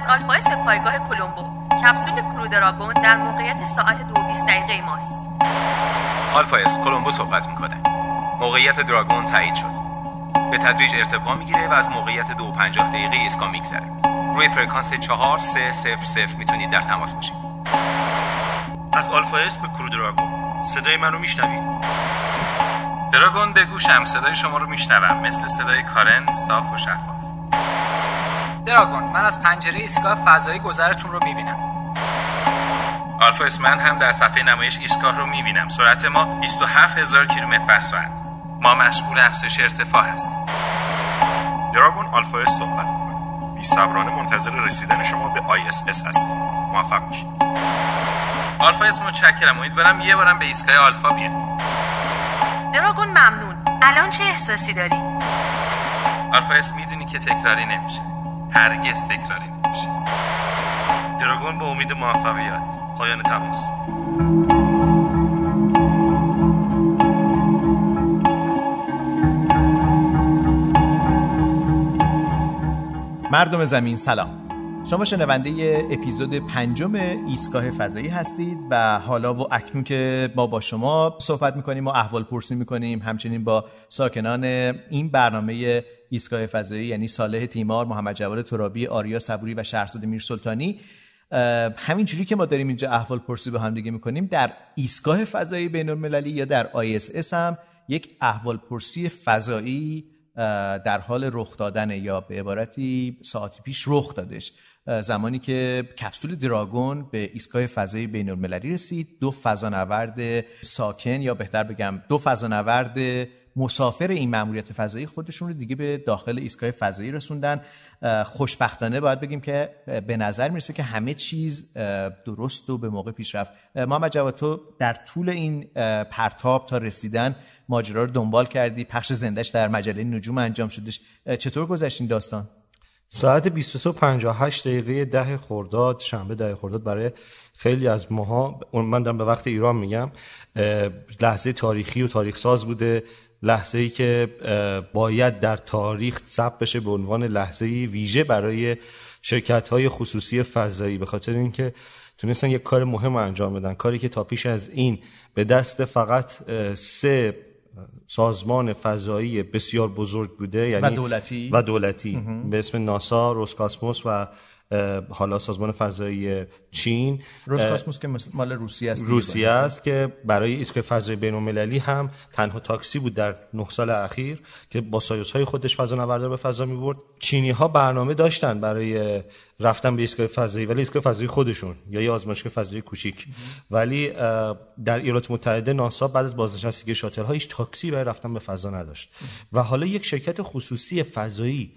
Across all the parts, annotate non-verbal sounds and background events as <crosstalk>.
از آلفا به پایگاه کلمبو. کپسول کرو دراگون در موقعیت ساعت دو دقیقه ماست. آلفا اس کلمبو صحبت می‌کنه. موقعیت دراگون تایید شد. به تدریج ارتفاع می‌گیره و از موقعیت دو پنجاه دقیقه ایسکا میگذره. روی فرکانس چهار سه صفر صفر می‌تونید در تماس باشید. از آلفا اس به کرو دراگون صدای منو میشنوید؟ دراگون به گوشم صدای شما رو میشنوم. مثل صدای کارن صاف و شفاف. دراگون من از پنجره ایستگاه فضایی گذرتون رو می‌بینم. آلفا من هم در صفحه نمایش ایستگاه رو می‌بینم. سرعت ما 27 هزار کیلومتر بر ساعت. ما مشغول افزایش ارتفاع هستیم. دراگون آلفا اس صحبت می‌کنه. بی صبرانه منتظر رسیدن شما به ISS هستیم. موفق باشید. آلفا اس متشکرم. امیدوارم یه بارم به ایستگاه آلفا بیاد دراگون ممنون. الان چه احساسی داری؟ آلفا اس می‌دونی که تکراری نمیشه. هرگز تکراری نمیشه دراگون به امید موفقیت. پایان تماس. مردم زمین سلام. شما شنونده اپیزود پنجم ایستگاه فضایی هستید و حالا و اکنون که ما با شما صحبت می‌کنیم و احوال پرسی می‌کنیم همچنین با ساکنان این برنامه ایستگاه فضایی یعنی صالح تیمار، محمد جواد ترابی، آریا صبوری و شهرزاد میرسلطانی. همینجوری که ما داریم اینجا احوال پرسی با هم دیگه می‌کنیم در ایستگاه فضایی بین المللی یا در ISS هم یک احوال پرسی فضایی در حال رخ دادن یا به عبارتی ساعتی پیش رخ دادش. زمانی که کپسول دراگون به ایستگاه فضایی بین المللی رسید دو فضانورد ساکن یا بهتر بگم دو فضانورد مسافر این مأموریت فضایی خودشون رو دیگه به داخل ایستگاه فضایی رسوندن. خوشبختانه باید بگیم که به نظر می‌رسه که همه چیز درست و به موقع پیش رفت محمد جواد تو در طول این پرتاب تا رسیدن ماجرا رو دنبال کردی؟ پخش زندش در مجله نجوم انجام شدش. چطور گذشت این داستان؟ ساعت 23:58 دقیقه ده خرداد شنبه ده خرداد برای خیلی از ماها من دارم به وقت ایران میگم لحظه تاریخی و تاریخ ساز بوده. لحظه ای که باید در تاریخ ثبت بشه به عنوان لحظه ویژه برای شرکت های خصوصی فضایی. به خاطر اینکه تونستن یک کار مهم انجام بدن. کاری که تا پیش از این به دست فقط سه سازمان فضایی بسیار بزرگ بوده یعنی و دولتی. و دولتی. به اسم ناسا، روسکاسموس و حالا سازمان فضایی چین روسکاسموس که مال روسیه است روسیه است که برای ایستگاه فضایی بین المللی هم تنها تاکسی بود در نه سال اخیر که با سایوس های خودش فضا نوردار به فضا می برد چینی ها برنامه داشتن برای رفتن به ایستگاه فضایی ولی ایستگاه فضایی خودشون یا یه آزمایشگاه فضایی کوچیک. ولی در ایالات متحده ناسا بعد از بازنشستگی شاتل ها هیچ تاکسی برای رفتن به فضا نداشت. و حالا یک شرکت خصوصی فضایی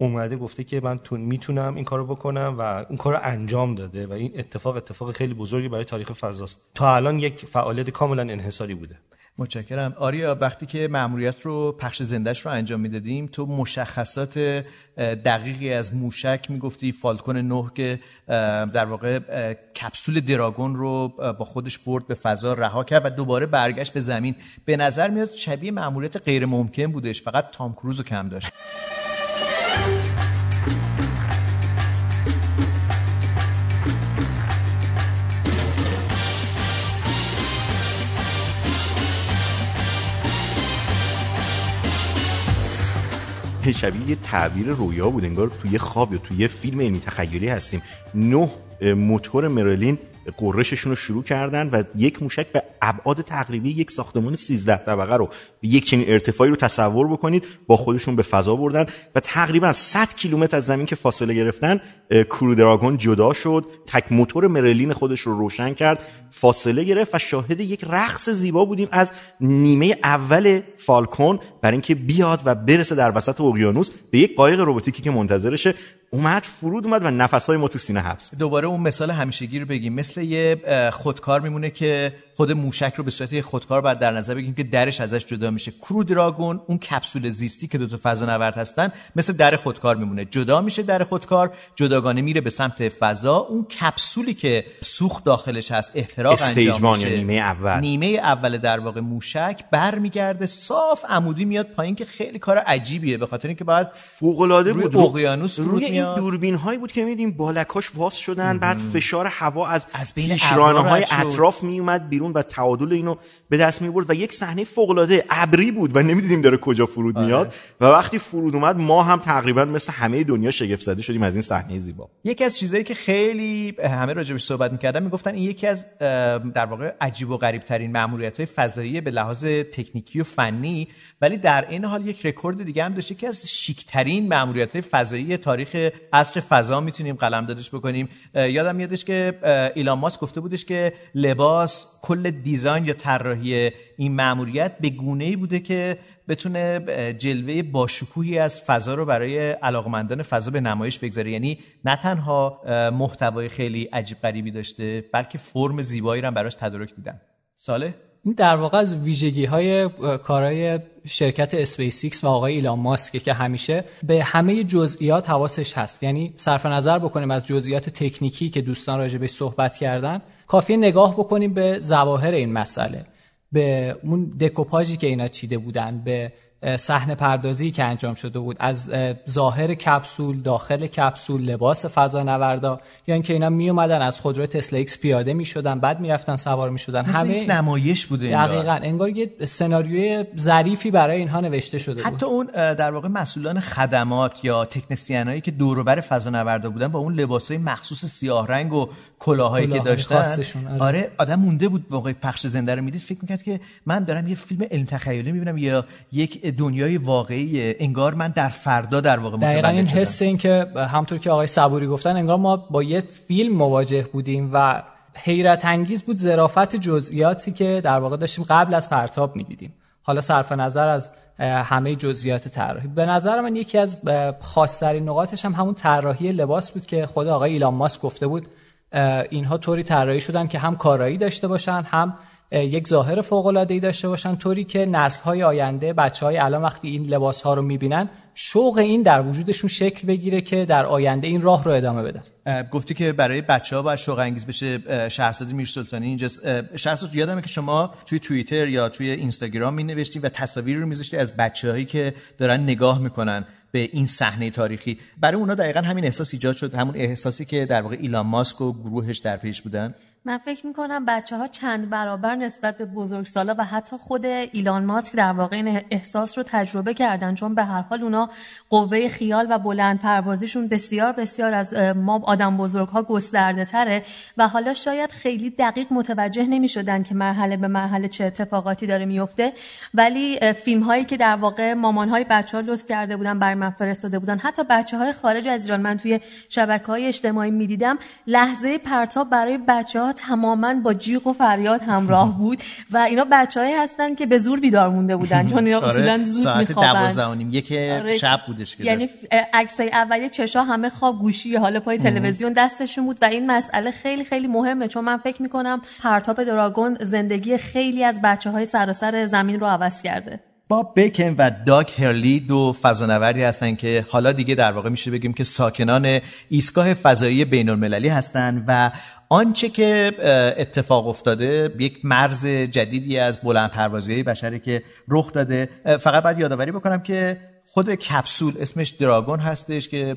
اومده گفته که من می‌تونم این کارو بکنم و اون کارو انجام داده و این اتفاق اتفاق خیلی بزرگی برای تاریخ فضاست. تا الان یک فعالیت کاملا انحصاری بوده. متشکرم. آریا وقتی که مأموریت رو پخش زندش رو انجام می‌دادیم تو مشخصات دقیقی از موشک می‌گفتی فالکون 9 که در واقع کپسول دراگون رو با خودش برد به فضا رها کرد و دوباره برگشت به زمین. به نظر میاد شبیه مأموریت غیر ممکن بودش. فقط تام کروز رو کم داشت. شبیه یه تعبیر رویا بود انگار توی خواب یا توی فیلم علمی تخیلی هستیم. نه موتور مرلین قرششون رو شروع کردن و یک موشک به ابعاد تقریبی یک ساختمان 13 طبقه رو یک چنین ارتفاعی رو تصور بکنید با خودشون به فضا بردن و تقریبا 100 کیلومتر از زمین که فاصله گرفتن کرو دراگون جدا شد تک موتور مرلین خودش رو روشن کرد فاصله گرفت و شاهد یک رقص زیبا بودیم از نیمه اول فالکون برای اینکه بیاد و برسه در وسط اقیانوس به یک قایق روباتیکی که منتظرشه. اومد فرود اومد و نفسهای ما تو سینه حبس دوباره اون مثال همیشگی رو بگیم. مثل یه خودکار میمونه که خود موشک رو به صورت خودکار بعد در نظر بگیم که درش ازش جدا میشه. کرو دراگون اون کپسول زیستی که دو تا فضا نورد هستن مثل در خودکار میمونه. جدا میشه در خودکار جداگانه میره به سمت فضا. اون کپسولی که سوخت داخلش هست احتراق انجام میشه. نیمه اول. نیمه اول در واقع موشک برمیگرده. صاف عمودی میاد پایین که خیلی کار عجیبیه به خاطر اینکه بعد فوق العاده بود. اقیانوس روی میاد. دوربین هایی بود که میدیم بالکاش واس شدن بعد فشار هوا از از بین های. اطراف می اومد بیرون و تعادل اینو به دست می برد و یک صحنه فوق العاده ابری بود و نمی‌دیدیم داره کجا فرود آره. میاد. و وقتی فرود اومد ما هم تقریبا مثل همه دنیا شگفت زده شدیم از این صحنه زیبا. یکی از چیزهایی که خیلی همه راجبش صحبت می‌کردن می‌گفتن این یکی از در واقع عجیب و غریب ترین ماموریت های فضایی به لحاظ تکنیکی و فنی ولی در این حال یک رکورد دیگه هم داشته که از شیکترین ماموریت های فضایی تاریخ عصر فضا می‌تونیم قلم دادش بکنیم. یادم میادش که ایلان ماسک گفته بودش که لباس کل دیزاین یا طراحی این ماموریت به گونه ای بوده که بتونه جلوه باشکوهی از فضا رو برای علاقمندان فضا به نمایش بگذاره. یعنی نه تنها محتوای خیلی عجیب غریبی داشته بلکه فرم زیبایی رو هم براش تدارک دیدن. ساله این در واقع از ویژگی های کارهای شرکت اسپیس و آقای ایلان ماسکه که همیشه به همه جزئیات حواسش هست. یعنی صرف نظر بکنیم از جزئیات تکنیکی که دوستان راجع بهش صحبت کردن کافیه نگاه بکنیم به ظواهر این مسئله به اون دکوپاژی که اینا چیده بودن به صحنه پردازی که انجام شده بود. از اه، ظاهر کپسول داخل کپسول لباس فضانوردا یا اینکه اینا می اومدن از خودرو تسلا ایکس پیاده می شدن بعد می‌رفتن سوار می شدن مثل یک نمایش بوده انگار. دقیقا. انگار یه سناریوی ظریفی برای اینها نوشته شده بود. حتی اون اه، در واقع مسئولان خدمات یا تکنسین هایی که دوروبر فضانوردا بودن با اون لباسای مخصوص سیاه رنگ و کلاهایی که داشتن. آره. آره آدم مونده بود واقعا پخش زنده رو می‌دید. فکر می‌کرد که من دارم یه فیلم علم تخیلی می‌بینم یا یک دنیای واقعی انگار من در فردا در واقع دقیقا این شدم. حس این که همطور که آقای صبوری گفتن انگار ما با یه فیلم مواجه بودیم و حیرت انگیز بود ظرافت جزئیاتی که در واقع داشتیم قبل از پرتاب می‌دیدیم. حالا صرف نظر از همه جزئیات طراحی. به نظر من یکی از خاصترین نقاطش هم همون طراحی لباس بود که خود آقای ایلان ماسک گفته بود. اینها طوری طراحی شدن که هم کارایی داشته باشن هم یک ظاهر فوق العاده ای داشته باشن طوری که نسل های آینده بچه های الان وقتی این لباس ها رو می‌بینن شوق این در وجودشون شکل بگیره که در آینده این راه رو ادامه بدن. گفتی که برای بچه ها باید شوق انگیز بشه شهرزاد میر سلطانی اینجا شهرزاد یادمه که شما توی توییتر یا توی اینستاگرام می نوشتی و تصاویری رو میذاشتی از بچه هایی که دارن نگاه می‌کنن. به این صحنه تاریخی. برای اونا دقیقا همین احساس ایجاد شد همون احساسی که در واقع ایلان ماسک و گروهش در پیش بودن. من فکر می‌کنم بچه ها چند برابر نسبت به بزرگسالا و حتی خود ایلان ماسک در واقع این احساس رو تجربه کردن. چون به هر حال اونا قوه خیال و بلند پروازیشون بسیار بسیار از ما آدم بزرگ ها گسترده تره و حالا شاید خیلی دقیق متوجه نمی شدن که مرحله به مرحله چه اتفاقاتی داره میفته ولی فیلم هایی که در واقع مامان های بچه ها لطف کرده بودن بر من فرستاده بودن. حتی بچه های خارج از ایران من توی شبکه های اجتماعی می‌دیدم لحظه پرتاب برای بچه ها تماما با جیغ و فریاد همراه <laughs> بود و اینا بچههایی هستن که به زور بیدار مونده بودن چون اینا <laughs> اصولا زود آره، ساعت میخوابن. دوازده و نیم یک آره. شب بودش که یعنی عکسای اولیه چشا همه خواب گوشی حالا پای تلویزیون دستشون بود و این مسئله خیلی خیلی مهمه چون من فکر می‌کنم پرتاب دراگون زندگی خیلی از بچه های سراسر زمین رو عوض کرده. باب بیکن و داک هرلی دو فضانوردی هستند که حالا دیگه در واقع میشه بگیم که ساکنان ایستگاه فضایی بین المللی هستند و آنچه که اتفاق افتاده یک مرز جدیدی از بلند پروازی بشری که رخ داده. فقط باید یادآوری بکنم که خود کپسول اسمش دراگون هستش که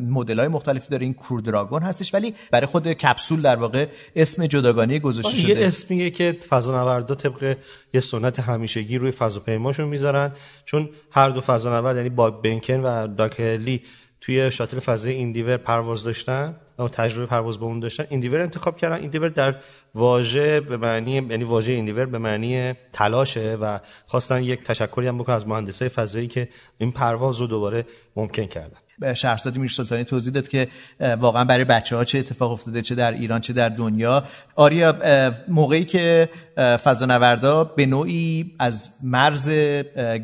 مدل های مختلفی داره. این کرو دراگون هستش ولی برای خود کپسول در واقع اسم جداگانه گذاشته یه شده. اسمیه که فضانوردا طبق یه سنت همیشگی روی فضاپیماشون می‌ذارن. چون هر دو فضانورد یعنی باب بنکن و داکرلی توی شاتل فضایی ایندیور پرواز داشتن. تجربه پرواز با اون داشتن. ایندیور انتخاب کردن. ایندیور در واژه به معنی یعنی واژه ایندیور به معنی تلاشه و خواستن یک تشکری هم بکنن از مهندسای فضایی که این پرواز رو دوباره ممکن کردن. شهرزاد میر سلطانی توضیح داد که واقعا برای بچه ها چه اتفاق افتاده چه در ایران چه در دنیا. آریا موقعی که فضانوردا به نوعی از مرز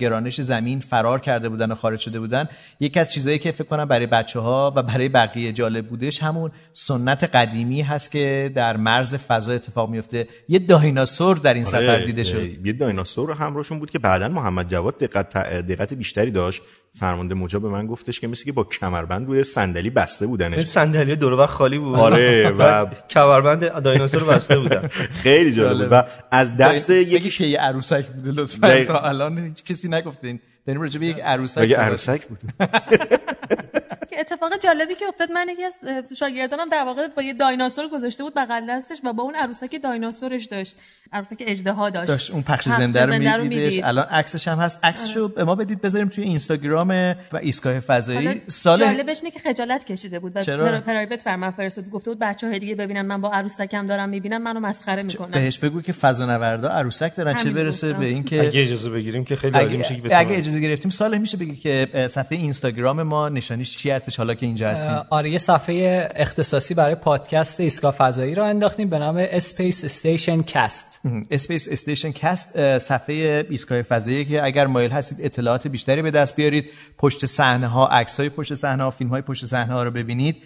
گرانش زمین فرار کرده بودن و خارج شده بودن. یکی از چیزهایی که فکر کنم برای بچه ها و برای بقیه جالب بودش همون سنت قدیمی هست که در مرز فضا اتفاق میفته یه دایناسور در این سفر آره، دیده شد. یه دایناسور همراهشون بود که بعدا محمد جواد دقت دقت بیشتری داشت. فرمانده موجا به من گفتش که مثل که با کمربند روی صندلی بسته این بودنش صندلی دور خالی بود. آره، <laughs> و- کمربند دایناسور بسته بودن. <laughs> خیلی جالب بود. و از دست که یه عروسک بوده لطفا. دقیق. تا الان هیچ کسی نگفتین. داریم راجع به یک عروسک عروسک بود؟ <laughs> اتفاق جالبی که افتاد من یکی از شاگردانم در واقع با یه دایناسور گذاشته بود بغل دستش و با اون عروسک دایناسورش داشت عروسک اژدها داشت. داشت اون پخش زنده رو میدیدش. الان عکسش هم هست. عکسشو به ما بدید بذاریم توی اینستاگرام و ایستگاه فضایی. سال جالبش اینه که خجالت کشیده بود. چرا؟ private برا من فرستاد. گفته بود بچه‌ها دیگه ببینن من با عروسکم دارم می‌بینن منو مسخره می‌کنن. بهش بگو که فضانوردا عروسک دارن. چه برسه به اینکه اگه اجازه بگیریم که خیلی عالی میشه که اگه اجازه گرفتیم سال میشه بگی که صفحه اینستاگرام ما نشانیش چی هستش حالا که اینجا هستیم. آره یه صفحه اختصاصی برای پادکست ایستگاه فضایی رو انداختیم به نام Space Station Cast. Space Station Cast صفحه ایستگاه فضایی که اگر مایل هستید اطلاعات بیشتری به دست بیارید. پشت صحنه ها عکس های پشت صحنه ها فیلم های پشت صحنه ها رو ببینید.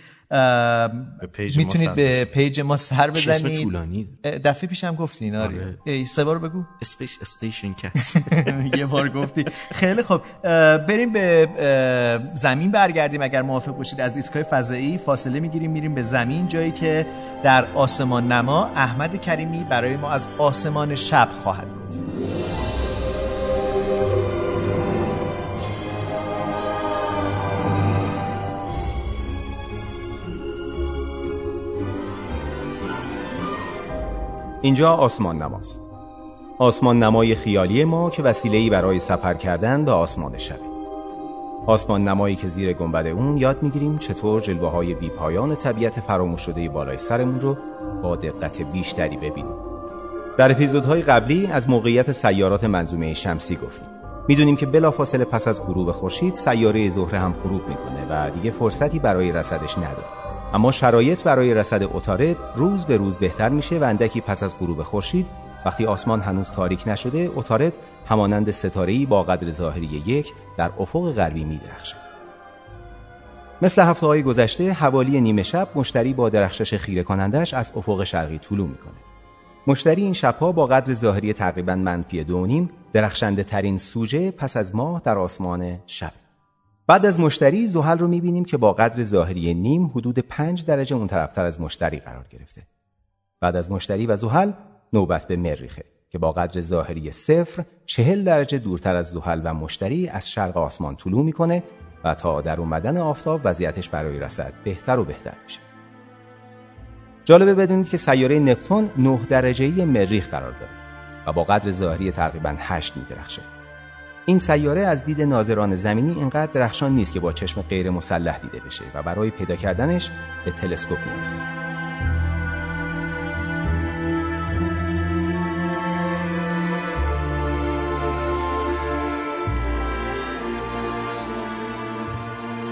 می‌تونید به page ما سر بزنید. طولانی؟ دفعه پیشم گفتین آره. ای سه بار بگو. Space Station Cast یه بار گفتی. خیلی خب بریم به زمین برگردیم. اگر موافق باشید از ایستگاه فضایی فاصله می‌گیریم میریم به زمین جایی که در آسمان نما احمد کریمی برای ما از آسمان شب خواهد گفت. اینجا آسمان نماست. آسمان نمای خیالی ما که وسیله‌ای برای سفر کردن به آسمان شبه آسمان نمایی که زیر گنبد اون یاد می‌گیریم چطور جلوه های بی پایان طبیعت فراموش شده بالای سرمون رو با دقت بیشتری ببینیم. در اپیزودهای قبلی از موقعیت سیارات منظومه شمسی گفتیم. می‌دونیم که بلافاصله پس از غروب خورشید سیاره زهره هم غروب می‌کنه و دیگه فرصتی برای رسدش نداره اما شرایط برای رسد اتارد روز به روز بهتر میشه و اندکی پس از غروب خورشید وقتی آسمان هنوز تاریک نشده اتارد همانند ستاره‌ای با قدر ظاهری یک در افق غربی میدرخشه. مثل هفته های گذشته حوالی نیمه شب مشتری با درخشش خیره کنندش از افق شرقی طلوع می‌کنه. مشتری این شبها با قدر ظاهری تقریبا منفی دو نیم درخشنده ترین سوژه پس از ماه در آسمان شب بعد از مشتری زحل رو می‌بینیم که با قدر ظاهری نیم حدود 5 درجه اون طرفتر از مشتری قرار گرفته. بعد از مشتری و زحل نوبت به مریخه که با قدر ظاهری صفر چهل درجه دورتر از زحل و مشتری از شرق آسمان طلوع می‌کنه و تا در اومدن آفتاب وضعیتش برای رسد بهتر و بهتر میشه. جالبه بدونید که سیاره نپتون 9 درجه‌ای مریخ قرار داره و با قدر ظاهری تقریبا 8 میدرخشه. این سیاره از دید ناظران زمینی اینقدر درخشان نیست که با چشم غیر مسلح دیده بشه و برای پیدا کردنش به تلسکوپ نیاز داره.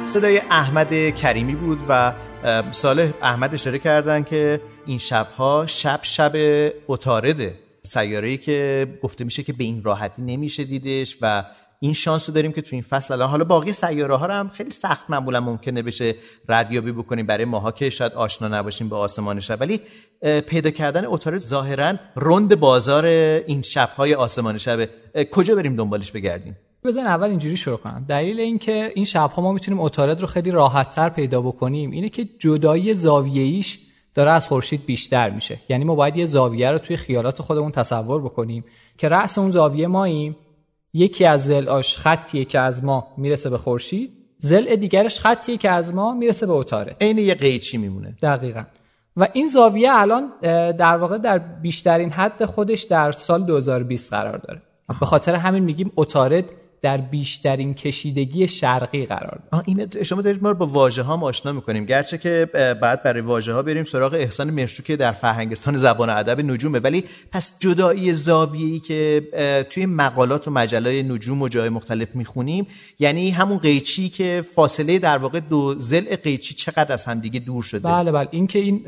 صدای احمد کریمی بود و صالح احمد اشاره کردن که این شبها شب شب اتارده سیاره‌ای که گفته میشه که به این راحتی نمیشه دیدش و این شانس رو داریم که تو این فصل الان حالا باقی سیاره ها هم خیلی سخت معمولا ممکنه بشه ردیابی بکنیم. برای ماها که شاید آشنا نباشیم به آسمان شب. ولی پیدا کردن اتار ظاهرا رند بازار این شبهای آسمان شبه کجا بریم دنبالش بگردیم؟ بزن اول اینجوری شروع کنم. دلیل اینکه این شبها ما می‌تونیم اتارد رو خیلی راحتتر پیدا بکنیم اینه که جدایی زاویه‌ایش داره از خورشید بیشتر میشه. یعنی ما باید یه زاویه رو توی خیالات خودمون تصور بکنیم که رأس اون زاویه ماییم. یکی از زلاش خطیه که از ما می‌رسه به خورشید زل دیگرش خطیه که از ما می‌رسه به اتاره. عین یه قیچی میمونه. دقیقا. و این زاویه الان در واقع در بیشترین حد خودش در سال 2020 قرار داره. به خاطر همین میگیم اتارد در بیشترین کشیدگی شرقی قرار داره این شما دارید ما رو با واژه ها آشنا می‌کنیم. گرچه که بعد برای واژه ها بریم سراغ احسان مرشوک در فرهنگستان زبان ادب نجومه. ولی پس جدایی زاویه‌ای که توی مقالات و مجلای نجوم و جای مختلف می‌خونیم یعنی همون قیچی که فاصله در واقع دو زل قیچی چقدر از هم دیگه دور شده؟ بله بله. این که این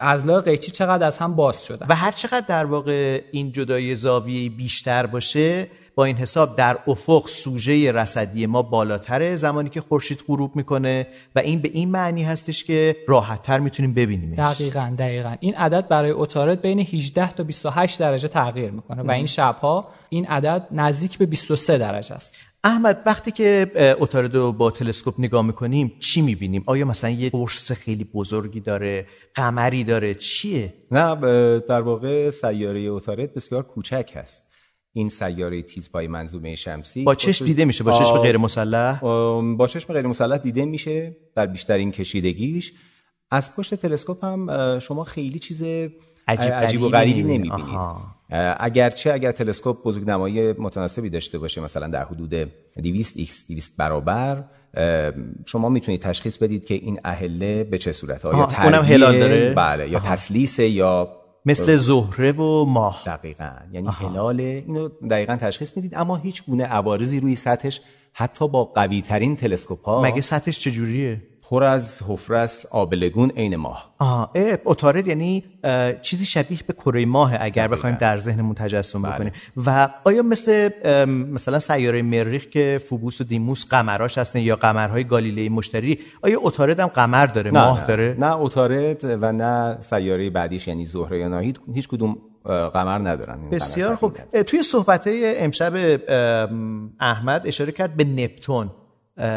ازلا قیچی چقدر از هم باز شده. و هر چقدر در واقع این جدایی زاویه بیشتر باشه با این حساب در افق سوژه رصدی ما بالاتره زمانی که خورشید غروب می‌کنه و این به این معنی هستش که راحتتر می‌تونیم ببینیم دقیقا دقیقا این عدد برای اتارد بین 18 تا 28 درجه تغییر می‌کنه و این شبها این عدد نزدیک به 23 درجه است احمد وقتی که اتارد رو با تلسکوپ نگاه می‌کنیم چی می‌بینیم؟ آیا مثلا یه قرص خیلی بزرگی داره؟ قمری داره؟ چیه؟ نه در واقع سیاره اتارد بسیار کوچک هست این سیاره تیزپای منظومه شمسی با چشم دیده میشه با چشم غیر مسلح؟ با چشم غیر مسلح دیده میشه در بیشترین کشیدگیش. از پشت تلسکوپ هم شما خیلی چیز عجیب, عجیب و غریبی نمی‌بینید. اگرچه اگر تلسکوپ بزرگنمایی متناسبی داشته باشه مثلا در حدود 200 x 200 برابر شما می‌تونید تشخیص بدید که این اهله به چه صورت آیا اونم هلال داره؟ بله یا تسلیس یا مثل زهره و ماه. دقیقا. یعنی هلال اینو دقیقا تشخیص می‌دید اما هیچ گونه عوارضی روی سطحش حتی با قوی ترین تلسکوپ ها مگه سطحش چجوریه؟ پر از حفره است آبلگون عین ماه. آه اتارد یعنی چیزی شبیه به کره ماه اگر بخوایم در ذهنمون تجسم بله. بکنیم. و آیا مثل مثلا سیاره مریخ که فوبوس و دیموس قمراش هستن یا قمرهای گالیله مشتری آیا اتارد هم قمر داره نه ماه نه. داره؟ نه اتارد و نه سیاره بعدیش یعنی زهره یا ناهید هیچ کدوم قمر ندارن بسیار خوب. توی صحبت امشب احمد اشاره کرد به نپتون.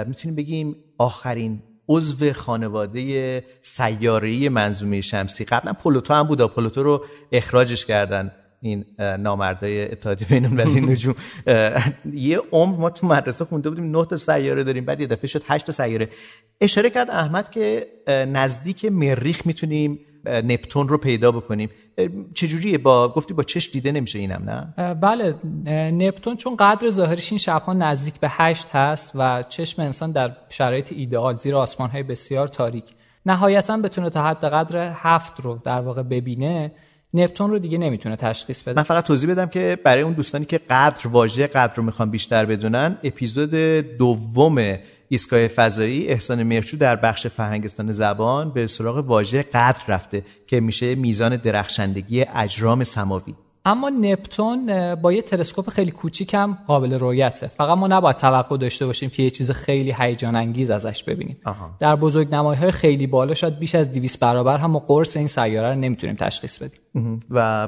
می‌تونیم بگیم آخرین عضو خانواده سیاره‌ای منظومه شمسی. قبلا پلوتو هم بود پلوتو رو اخراجش کردن این نامردای اتحادیه بین المللی <laughs> نجوم یه عمر ما تو مدرسه خونده بودیم نه تا سیاره داریم بعد یه دفعه شد 8 تا سیاره. اشاره کرد احمد که نزدیک مریخ می‌تونیم نپتون رو پیدا بکنیم. چجوریه؟ با گفتی با چشم دیده نمیشه اینم نه؟ بله نپتون چون قدر ظاهریش این شبها نزدیک به هشت هست و چشم انسان در شرایط ایدئال زیر آسمان های بسیار تاریک. نهایتا بتونه تا حد قدر هفت رو در واقع ببینه نپتون رو دیگه نمی‌تونه تشخیص بده. من فقط توضیح بدم که برای اون دوستانی که قدر واژه قدر رو می‌خوان بیشتر بدونن اپیزود دوم ایستگاه فضایی احسان مرچو در بخش فرهنگستان زبان به سراغ واژه قدر رفته که میشه میزان درخشندگی اجرام سماوی. اما نپتون با یه تلسکوپ خیلی کوچیک هم قابل رویته فقط ما نباید توقع داشته باشیم که یه چیز خیلی هیجان انگیز ازش ببینیم. آها. در بزرگ های خیلی بالا شاید بیش از 200 برابر هم ما قرص این سیاره رو نمی‌تونیم تشخیص بدیم. و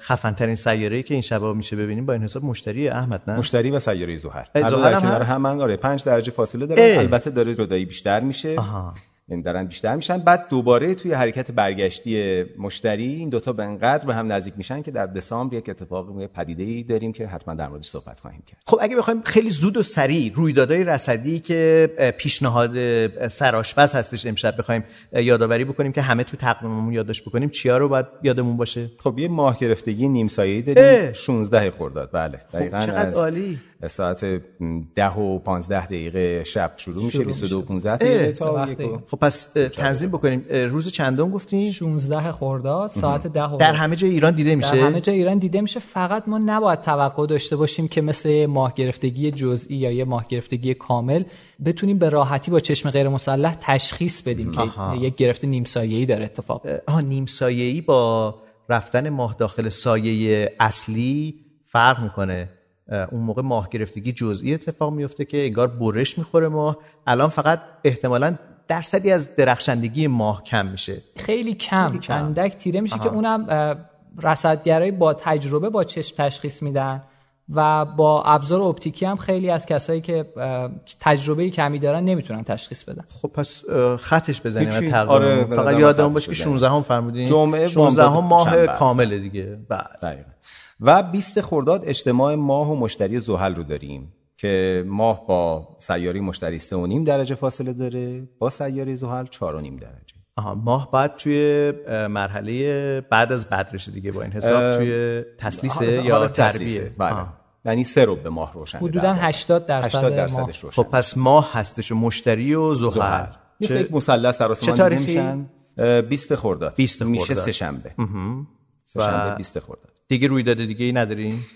خفن ترین سیاره‌ای که این شبا میشه ببینیم با این حساب مشتری احمد نه؟ مشتری و سیاره زحل زحل کنار هم آره 5 درجه فاصله داره. البته داره جدایی بیشتر میشه. آها. یعنی دارن بیشتر میشن. بعد دوباره توی حرکت برگشتی مشتری این دوتا به انقدر به هم نزدیک میشن که در دسامبر یک اتفاق پدیده ای داریم که حتما در موردش صحبت خواهیم کرد. خب اگه بخوایم خیلی زود و سریع رویدادهای رصدی که پیشنهاد سرآشپز هستش امشب بخوایم یادآوری بکنیم که همه تو تقویممون یادداشت بکنیم چیا رو باید یادمون باشه؟ خب یه ماه گرفتگی نیم سایه‌ای داریم. 16 خرداد. بله دقیقاً خب چقدر عالی. ساعت 10 و 15 دقیقه شب شروع میشه 22 و 15 دقیقه تا خب پس تنظیم بکنیم. روز چندم گفتیم 16 خرداد ساعت 10 در همه جای ایران دیده میشه؟ در همه جای ایران دیده میشه. فقط ما نباید توقع داشته باشیم که مثل ماه گرفتگی جزئی یا یه ماه گرفتگی کامل بتونیم به راحتی با چشم غیر مسلح تشخیص بدیم که یک گرفت نیم سایه‌ای داره اتفاق. آها نیم سایه‌ای با رفتن ماه داخل سایه اصلی فرق می‌کنه. اون موقع ماه گرفتگی جزئی اتفاق میفته که انگار برش می‌خوره ماه. الان فقط احتمالا درصدی از درخشندگی ماه کم میشه. خیلی کم اندک تیره میشه آها. که اونم رصدگرای با تجربه با چشم تشخیص میدن و با ابزار اپتیکی هم خیلی از کسایی که تجربه کمی دارن نمی‌تونن تشخیص بدن. خب پس خطش بزنیم تقریبا آره فقط یادمون باشه که 16 هم فرمودین. جمعه 16 هم ماه کامله دیگه. بله. و 20 خرداد اجتماع ماه و مشتری زحل رو داریم که ماه با سیاره مشتری 3.5 درجه فاصله داره با سیاره زحل 4.5 درجه. آها ماه بعد توی مرحله بعد از بدرشه دیگه با این حساب توی تسلیسه یا تربیه. بله. یعنی سه رو به ماه روشن حدودا 80 درصد 80 درصدش روشن. خب پس ماه هستش و مشتری و زحل. مثل یک مثلث در آسمان میشن 20 خرداد. 20 خرداد. میشه سه شنبه سه شنبه 20 خرداد. دیگه رویداد دیگه ای نداریم؟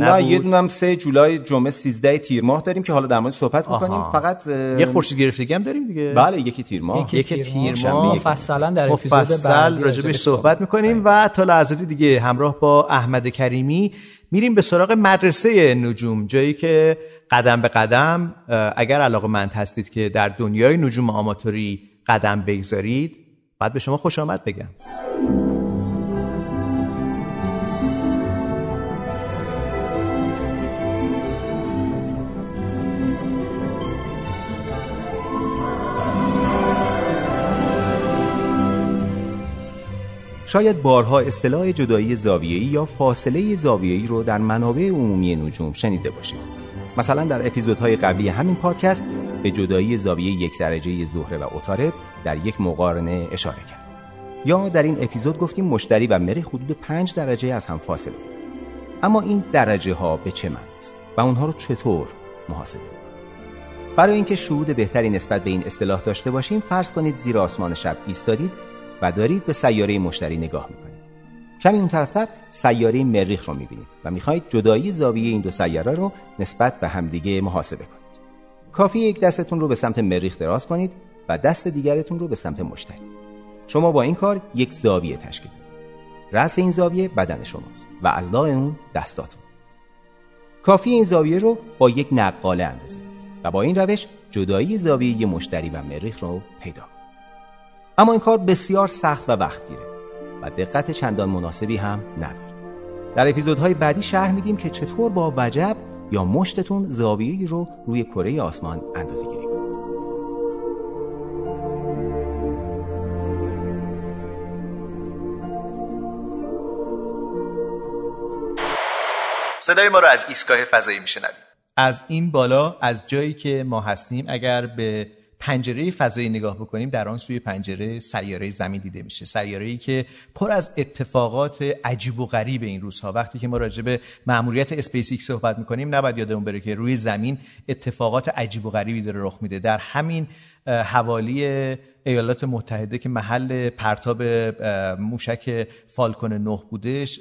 نه یه دونم سه جولای جمعه 13 تیر ماه داریم که حالا در مورد صحبت می‌کنیم. فقط یه خورشید گرفتگی هم داریم دیگه. بله یکی تیر ماه. یکی, یکی تیر ماه. مفصلا در اپیزود بعدی راجبش صحبت می‌کنیم و تا لحظاتی دیگه همراه با احمد کریمی میریم به سراغ مدرسه نجوم جایی که قدم به قدم اگر علاقه مند هستید که در دنیای نجوم آماتوری قدم بگذارید بعد به شما خوش آمد بگم. شاید بارها اصطلاح جدایی زاویه‌ای یا فاصله زاویه‌ای رو در منابع عمومی نجوم شنیده باشید. مثلا در اپیزودهای قبلی همین پادکست به جدایی زاویه یک درجه زهره و اتارد در یک مقارنه اشاره کرد. یا در این اپیزود گفتیم مشتری و مری حدود 5 درجه از هم فاصله اما این درجه ها به چه معنی است و اونها رو چطور محاسبه برای اینکه شهود بهتری نسبت به این اصطلاح داشته باشیم فرض کنید زیر آسمان شب ایستادید و دارید به سیاره مشتری نگاه می‌کنید. کمی اون طرفتر سیاره مریخ رو می‌بینید و می‌خواهید جدایی زاویه این دو سیاره رو نسبت به همدیگه محاسبه کنید. کافی یک دستتون رو به سمت مریخ دراز کنید و دست دیگرتون رو به سمت مشتری. شما با این کار یک زاویه تشکیل می‌دید. رأس این زاویه بدن شماست و از اون دستاتون. کافی این زاویه رو با یک نقاله اندازه و با این روش جدایی زاویه مشتری و مریخ رو پیدا کنید. اما این کار بسیار سخت و وقت گیره و دقت چندان مناسبی هم نداره. در اپیزودهای بعدی شرح میدیم که چطور با وجب یا مشتتون زاویه‌ای رو روی کره آسمان اندازه گیری کنید. صدای ما رو از ایستگاه فضایی میشنوید. از این بالا از جایی که ما هستیم اگر به پنجره فضایی نگاه بکنیم در آن سوی پنجره سیاره زمین دیده میشه. سیاره که پر از اتفاقات عجیب و غریب این روزها. وقتی که ما راجع به ماموریت اسپیس ایکس صحبت می‌کنیم نباید یادمون بره که روی زمین اتفاقات عجیب و غریبی داره رخ میده. در همین حوالی ایالات متحده که محل پرتاب موشک فالکون 9 بودش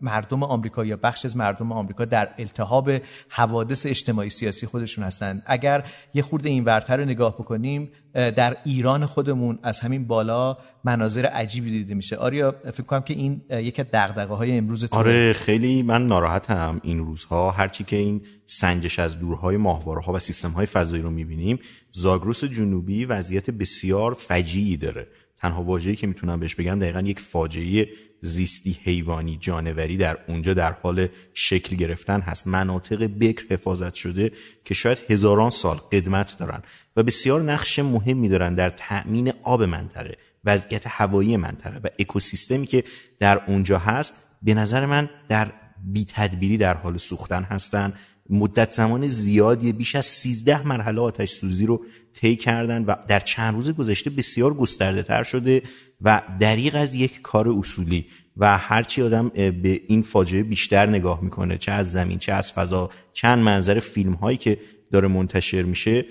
مردم آمریکا یا بخش از مردم آمریکا در التهاب حوادث اجتماعی سیاسی خودشون هستند اگر یه خورده این ورتر رو نگاه بکنیم در ایران خودمون از همین بالا مناظر عجیبی دیده میشه. آریا فکر کنم که این یکی از دغدغه های امروز تو آره خیلی من ناراحتم این روزها. هرچی که این سنجش از دورهای ماهواره ها و سیستم های فضایی رو می‌بینیم زاگرس جنوبی وضعیت بسیار فجیعی داره. تنها واژه‌ای که می‌تونم بهش بگم دقیقا یک فاجعه زیستی حیوانی جانوری در اونجا در حال شکل گرفتن هست. مناطق بکر حفاظت شده که شاید هزاران سال قدمت دارن و بسیار نقش مهمی دارن در تأمین آب منطقه وضعیت هوایی منطقه و اکوسیستمی که در اونجا هست به نظر من در بی تدبیری در حال سوختن هستن. مدت زمان زیادی بیش از 13 مرحله آتش سوزی رو طی کردن و در چند روز گذشته بسیار گسترده تر شده. و دریغ از یک کار اصولی و هرچی آدم به این فاجعه بیشتر نگاه می‌کنه چه از زمین چه از فضا چند منظر فیلم هایی که داره منتشر میشه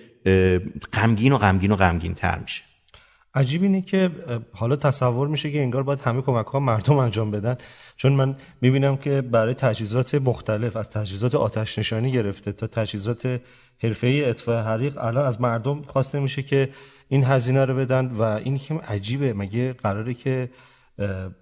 غمگین و غمگین و غمگین تر میشه. عجیب اینه که حالا تصور میشه که انگار باید همه کمک ها مردم انجام بدن. چون من می‌بینم که برای تجهیزات مختلف از تجهیزات آتش نشانی گرفته تا تجهیزات حرفه‌ای اطفاء حریق الان از مردم خواسته میشه که این هزینه رو بدن و این که عجیبه. مگه قراره که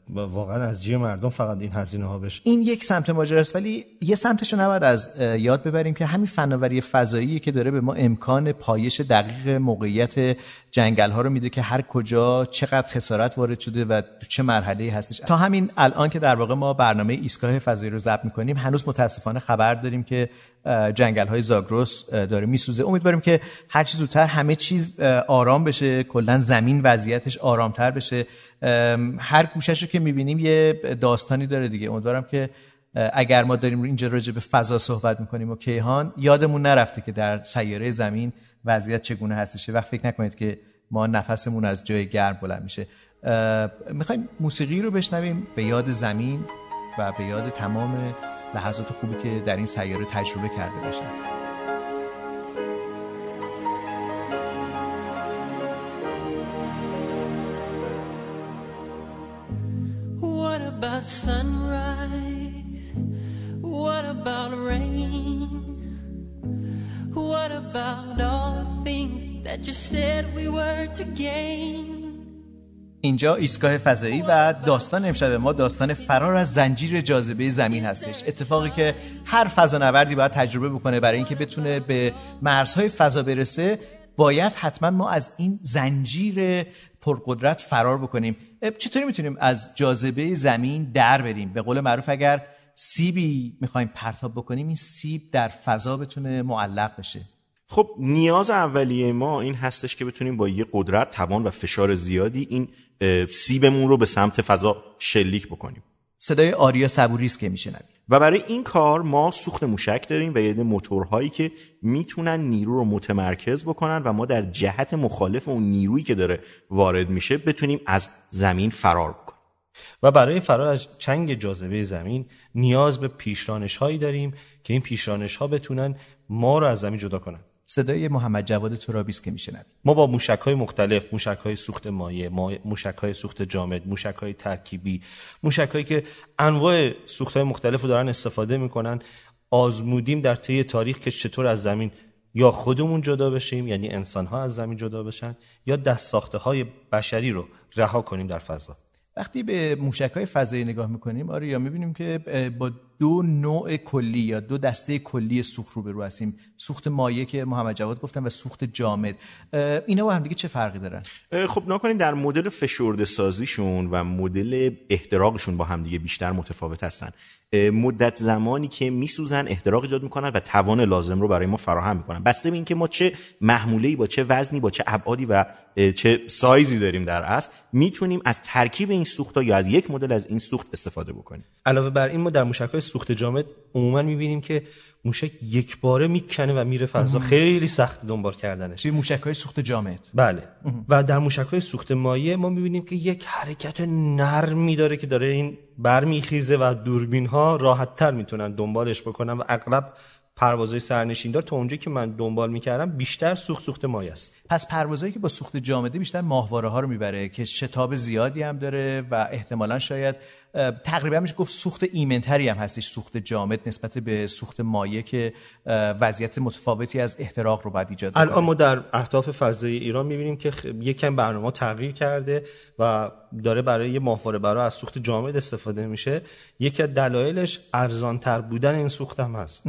واقعا از جیب مردم فقط این هزینه ها بشه. این یک سمت ماجراست ولی یه سمتش نباید از یاد ببریم که همین فناوری فضایی که داره به ما امکان پایش دقیق موقعیت جنگل ها رو میده که هر کجا چقدر خسارت وارد شده و چه مرحله هستش. تا همین الان که در واقع ما برنامه ایستگاه فضایی رو ضبط می‌کنیم هنوز متاسفانه خبر داریم که جنگل های زاگرس داره میسوزه. امیدواریم که هر چیز زودتر همه چیز آرام بشه کلا زمین وضعیتش آرامتر بشه. هر گوشش رو که می‌بینیم یه داستانی داره دیگه. امیدوارم که اگر ما داریم اینجا راجع به فضا صحبت می‌کنیم و کیهان یادمون نرفته که در سیاره زمین وضعیت چگونه هستش. وقت فکر نکنید که ما نفسمون از جای گرم بلند میشه. می‌خوایم موسیقی رو بشنویم به یاد زمین و به یاد تمام لحظات خوبی که در این سیاره تجربه کرده باشن. About sunrise? What about rain? What about all things that you said we were to gain? اینجا ایستگاه فضایی و داستان امشب ما داستان فرار از زنجیر جاذبه زمین هستش اتفاقی که هر فضانوردی باید تجربه بکنه برای اینکه بتونه به مرزهای فضا برسه باید حتما ما از این زنجیر پرقدرت فرار بکنیم چطوری می‌تونیم از جاذبه زمین در بریم؟ به قول معروف اگر سیبی می‌خوایم پرتاب بکنیم این سیب در فضا بتونه معلق بشه. خب نیاز اولیه ما این هستش که بتونیم با یه قدرت توان و فشار زیادی این سیبمون رو به سمت فضا شلیک بکنیم. صدای آریا صبوری است که میشنوید. و برای این کار ما سوخت موشک داریم و یه موتورهایی که می‌تونن نیرو رو متمرکز بکنن و ما در جهت مخالف اون نیرویی که داره وارد میشه بتونیم از زمین فرار بکنیم. و برای فرار از چنگ جاذبه زمین نیاز به پیشرانش هایی داریم که این پیشرانش ها بتونن ما رو از زمین جدا کنن. صدای محمد جواد ترابی است که میشنوید. ما با موشک های مختلف موشک های سوخت مایع موشک های سوخت جامد موشک های ترکیبی موشک هایی که انواع سوخت های مختلف رو دارن استفاده می‌کنن آزمودیم در طی تاریخ که چطور از زمین یا خودمون جدا بشیم یعنی انسان ها از زمین جدا بشن یا دست ساخته های بشری رو رها کنیم در فضا. وقتی به موشک های فضایی نگاه می‌کنیم آره یا می‌بینیم که با دو نوع کلی یا دو دسته کلی سوخت رو هستیم. سوخت مایع که محمد جواد گفتن و سوخت جامد. اینا با هم دیگه چه فرقی دارن؟ خب نکنین در مدل فشرده سازیشون و مدل احتراقشون با هم دیگه بیشتر متفاوت هستن. مدت زمانی که میسوزن احتراق ایجاد می‌کنن و توان لازم رو برای ما فراهم می‌کنن. بسته به اینکه ما چه محموله با چه وزنی با چه ابعادی و چه سایزی داریم در اصل می‌تونیم از ترکیب این سوخت یا از یک مدل از این سوخت استفاده بکنیم. علاوه بر این ما در موشک سوخت جامد عموما می‌بینیم که موشک یک باره می‌کنه و میره فضا. خیلی سخت دنبال کردنش. توی موشک های سوخت جامد. بله. و در موشک های سوخت مایع ما می‌بینیم که یک حرکت نرمی داره که داره این برمیخیزه و دوربین ها راحت تر می‌تونن دنبالش بکنن و اغلب پروازهای سرنشین دار تا اونجایی که من دنبال می‌کردم بیشتر سوخت سوخت مایع است. پس پروازهایی که با سوخت جامده بیشتر ماهواره ها رو می‌بره که شتاب زیادی هم داره و احتمالا شاید تقریبا میشه گفت سوخت ایمنتری هم هستش سوخت جامد نسبت به سوخت مایع که وضعیت متفاوتی از احتراق رو باید ایجاد الان ما در اهداف فضایی ایران می‌بینیم که یکم برنامه تغییر کرده و داره برای یه ماهواره برای از سوخت جامد استفاده میشه. یکی از دلایلش ارزان تر بودن این سوخت هم هست.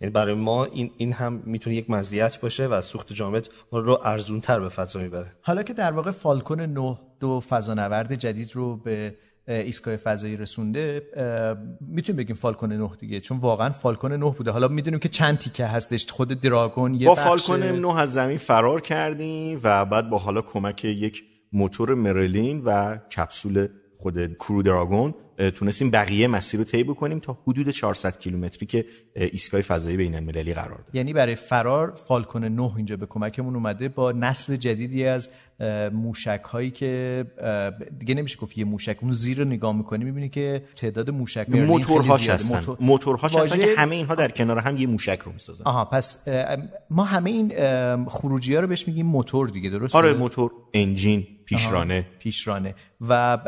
یعنی برای ما این این هم می‌تونه یک مزیت باشه و سوخت جامد رو ارزون تر به فضا می‌بره. حالا که در واقع فالکون 9 دو فضانورد جدید رو به ایستگاه فضایی رسونده می‌تونیم بگیم فالکون 9 دیگه چون واقعا فالکون 9 بوده. حالا می‌دونیم که چند تیکه هستش خود دراگون یه با فالکون 9 از زمین فرار کردیم و بعد با حالا کمک یک موتور مرلین و کپسول خود کرو دراگون تونستیم بقیه مسیر رو طی بکنیم تا حدود 400 کیلومتری که ایستگاه فضایی بین المللی قرار داره. یعنی برای فرار فالکون 9 اینجا به کمکمون اومده با نسل جدیدی از موشک هایی که دیگه نمیشه گفت یه موشک اون زیر رو نگاه می‌کنی می‌بینی که تعداد موشک موتورهاش هستن. موتور... موتورهاش هستن که همه اینها در کنار هم یه موشک رو می‌سازن. آها پس ما همه این خروجی ها رو بهش میگیم موتور دیگه درست آره موتور engine. پیشرانه. پیشرانه. و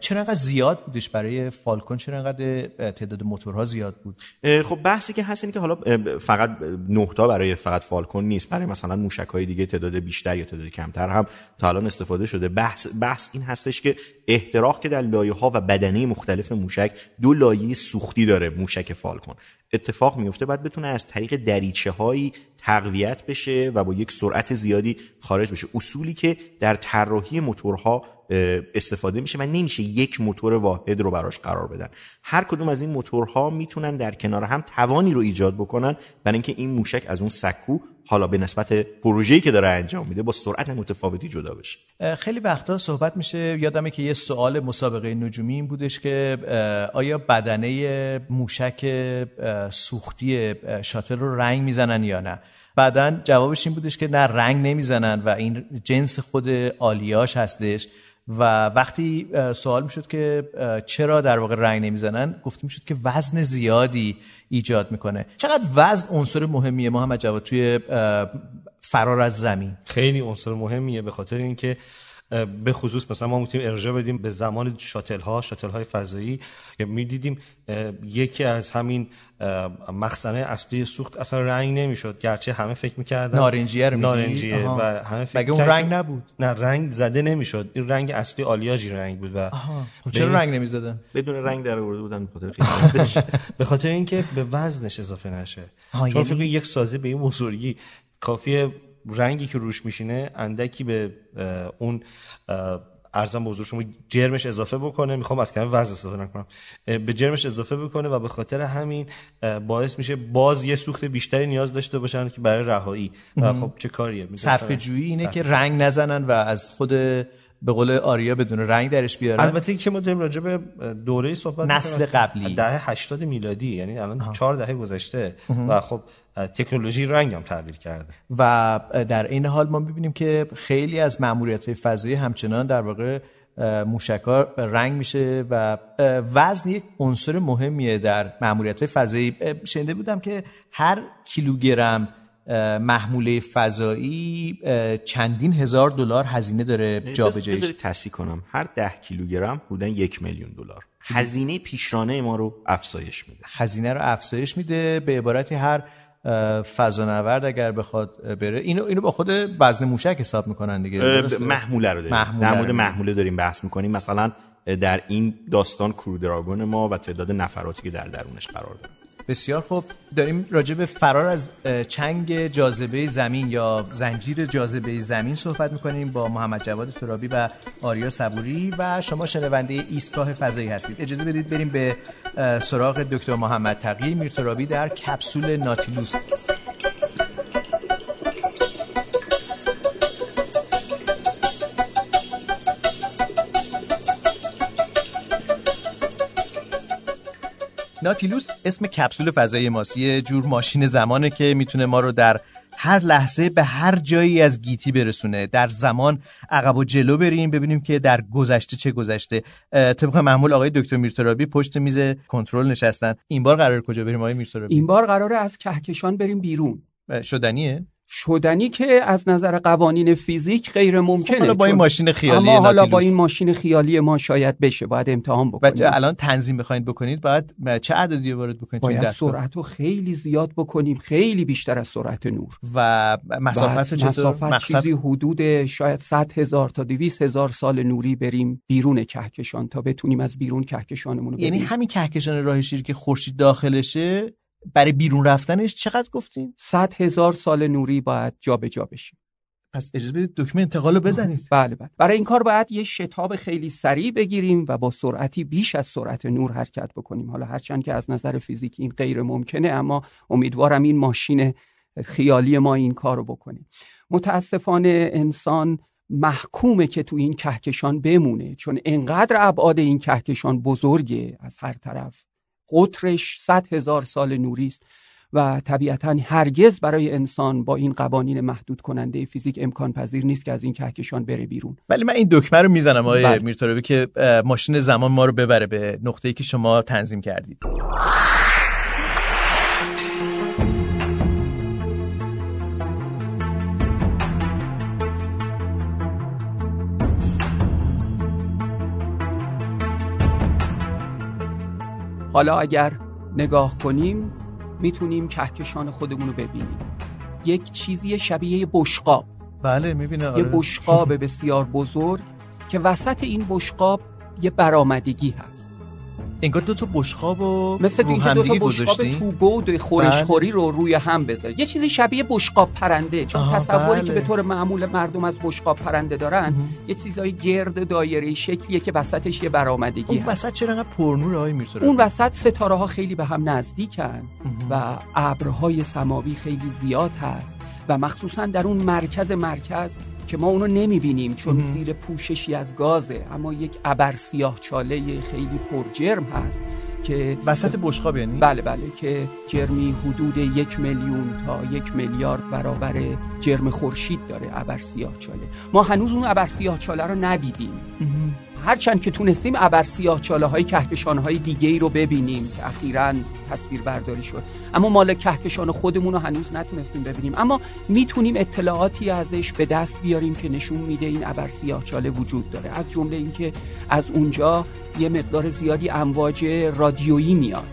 چرا انقدر زیاد بودش برای فالکون؟ چرا انقدر تعداد موتورها زیاد بود؟ خب بحثی که هست اینه که حالا فقط نه تا برای فقط فالکون نیست برای مثلا موشک های دیگه تعداد بیشتر یا تعداد کمتر هم تا الان استفاده شده. بحث بحث این هستش که احتراق که در لایه ها و بدنه مختلف موشک دو لایه سوختی داره موشک فالکون. اتفاق میفته بعد بتونه از طریق دریچه هایی تقویت بشه و با یک سرعت زیادی خارج بشه. اصولی که در طراحی موتورها استفاده میشه و نمیشه یک موتور واحد رو براش قرار بدن. هر کدوم از این موتورها می‌تونن در کنار هم توانی رو ایجاد بکنن. برای اینکه این موشک از اون سکو حالا به نسبت پروژه‌ای که داره انجام میده با سرعت متفاوتی جدا بشه. خیلی وقتا صحبت میشه یادمه که یه سوال مسابقه نجومی این بودش که آیا بدنه موشک سوختی شاتل رو رنگ می‌زنن یا نه؟ بعدا جوابش این بودش که نه رنگ نمی‌زنن و این جنس خود آلیاش هستش. و وقتی سوال می‌شد که چرا در واقع رنگ نمی‌زنن گفته می‌شد که وزن زیادی ایجاد می‌کنه. چقدر وزن عنصر مهمیه محمد جواد توی فرار از زمین؟ خیلی عنصر مهمیه به خاطر اینکه به خصوص مثلا ما می‌تونیم ارجاع بدیم به زمان شاتل ها شاتل های فضایی که می‌دیدیم یکی از همین مخزنه اصلی سوخت اصلا رنگ نمی‌شد گرچه همه فکر می‌کردن. نارنجیه رو نارنجیه و همه فکر اون رنگ نبود؟ نه رنگ زده نمی‌شد. این رنگ اصلی آلیاژی رنگ بود و خب چرا رنگ نمی‌زدن بدون رنگ در آورده بودن به خاطر <laughs> به خاطر اینکه به وزنش اضافه نشه. چون یعنی... فکر یک سازی به این بزرگی کافیه رنگی که روش میشینه اندکی به اون ارزم به حضور شما جرمش اضافه بکنه. می‌خوام از کلمه وزن استفاده نکنم. به جرمش اضافه بکنه و به خاطر همین باعث میشه باز یه سوخت بیشتری نیاز داشته باشن که برای رهایی. و خب چه کاریه؟ صرفه جویی اینه که رنگ نزنن و از خود به قول آریا بدون رنگ درش بیارن. البته که ما داریم راجع به دوره صحبت نسل قبلی. دهه 80 میلادی یعنی الان 4 دهه گذشته. و خب تکنولوژی رنگ هم تغییر کرده. و در این حال ما می‌بینیم که خیلی از ماموریت فضایی همچنان در واقع موشکا رنگ میشه و وزن یک عنصر مهمیه در ماموریت فضایی. شنیده بودم که هر کیلوگرم محموله فضایی چندین هزار دلار هزینه داره جابجایی. بذارید تصحیح کنم. هر ده کیلوگرم بودن یک میلیون دلار. هزینه پیشرانه ما رو افزایش میده. هزینه رو افزایش میده. به عبارتی هر فضانورد اگر بخواد بره. اینو اینو با خود وزن موشک حساب می‌کنن دیگه محموله رو داریم. محموله در مورد محموله داریم بحث می‌کنیم. مثلا در این داستان کرودراگون ما و تعداد نفراتی که در درونش قرار داره بسیار خوب داریم راجع به فرار از چنگ جاذبه زمین یا زنجیر جاذبه زمین صحبت می‌کنیم با محمد جواد ترابی و آریا صبوری و شما شنونده ایستگاه فضایی هستید. اجازه بدید بریم به سراغ دکتر محمد تقی میرترابی در کپسول ناتیلوس. ناتیلوس اسم کپسول فضایی ماست یه جور ماشین زمانه که می‌تونه ما رو در هر لحظه به هر جایی از گیتی برسونه. در زمان عقب و جلو بریم ببینیم که در گذشته چه گذشته. طبق معمول آقای دکتر میرترابی پشت میز کنترل نشستن. این بار قرار کجا بریم آقای میرترابی؟ این بار قراره از کهکشان بریم بیرون. شدنیه؟ شدنی که از نظر قوانین فیزیک غیر ممکنه حالا با این ماشین خیالی اما حالا با این ماشین خیالی ما شاید بشه باید امتحان بکنیم. و الان تنظیم بخواید بکنید باید چه عددی وارد بکنید باید سرعت رو خیلی زیاد بکنیم خیلی بیشتر از سرعت نور. و مسافت چطور؟ مسافت مقصد... چیزی حدود شاید 100 هزار تا 200 هزار سال نوری بریم بیرون کهکشان تا بتونیم از بیرون کهکشانمون رو یعنی همین کهکشان راه شیری که خورشید داخلشه برای بیرون رفتنش چقدر گفتین؟ صد هزار سال نوری باید جابجا جا بشیم. پس اجازه بدید دکمه انتقال رو بزنید. بله بله. برای این کار باید یه شتاب خیلی سریع بگیریم و با سرعتی بیش از سرعت نور حرکت بکنیم. حالا هرچند که از نظر فیزیکی این غیر ممکنه اما امیدوارم این ماشین خیالی ما این کار رو بکنیم متاسفانه انسان محکومه که تو این کهکشان بمونه چون انقدر ابعاد این کهکشان بزرگه از هر طرف. قطرش 100 هزار سال نوری است و طبیعتا هرگز برای انسان با این قوانین محدود کننده فیزیک امکان پذیر نیست که از این کهکشان بره بیرون ولی من این دکمه رو می‌زنم آقای بله. میرتوربی که ماشین زمان ما رو ببره به نقطه‌ای که شما تنظیم کردید حالا اگر نگاه کنیم می‌تونیم کهکشان خودمون رو ببینیم. یک چیزی شبیه بشقاب. بله می‌بینه آره. یه بشقاب <laughs> بسیار بزرگ که وسط این بشقاب یه برآمدگی هست. انگار دو تا بشقاب و مثل اینکه دو تا بشقاب تو گود خورشخوری رو روی هم بذاره یه چیزی شبیه بشقاب پرنده. چون تصوری که به طور معمول مردم از بشقاب پرنده دارن یه چیزای گرد دایره شکلیه که وسطش یه برآمدگی اون وسط چرا انقدر پرنور آقای می‌رسه اون وسط ستاره ها خیلی به هم نزدیکن و ابرهای سماوی خیلی زیاد هست و مخصوصا در اون مرکز مرکز که ما اونو نمی‌بینیم چون زیر پوششی از گازه. اما یک ابر سیاه چاله خیلی پرجرم هست که وسط بشقاب یعنی؟ بله بله که جرمی حدود یک میلیون تا یک میلیارد برابر جرم خورشید داره ابر سیاه چاله. ما هنوز اون ابر سیاه چاله رو ندیدیم. هرچند که تونستیم ابر سیاه چاله های کهکشان های دیگه ای رو ببینیم. که اخیرا تصویر برداری شد. اما مال کهکشان خودمون رو هنوز نتونستیم ببینیم. اما می‌تونیم اطلاعاتی ازش به دست بیاریم که نشون میده این ابر سیاه چاله وجود داره. از جمله اینکه از اونجا یه مقدار زیادی امواج رادیویی میاد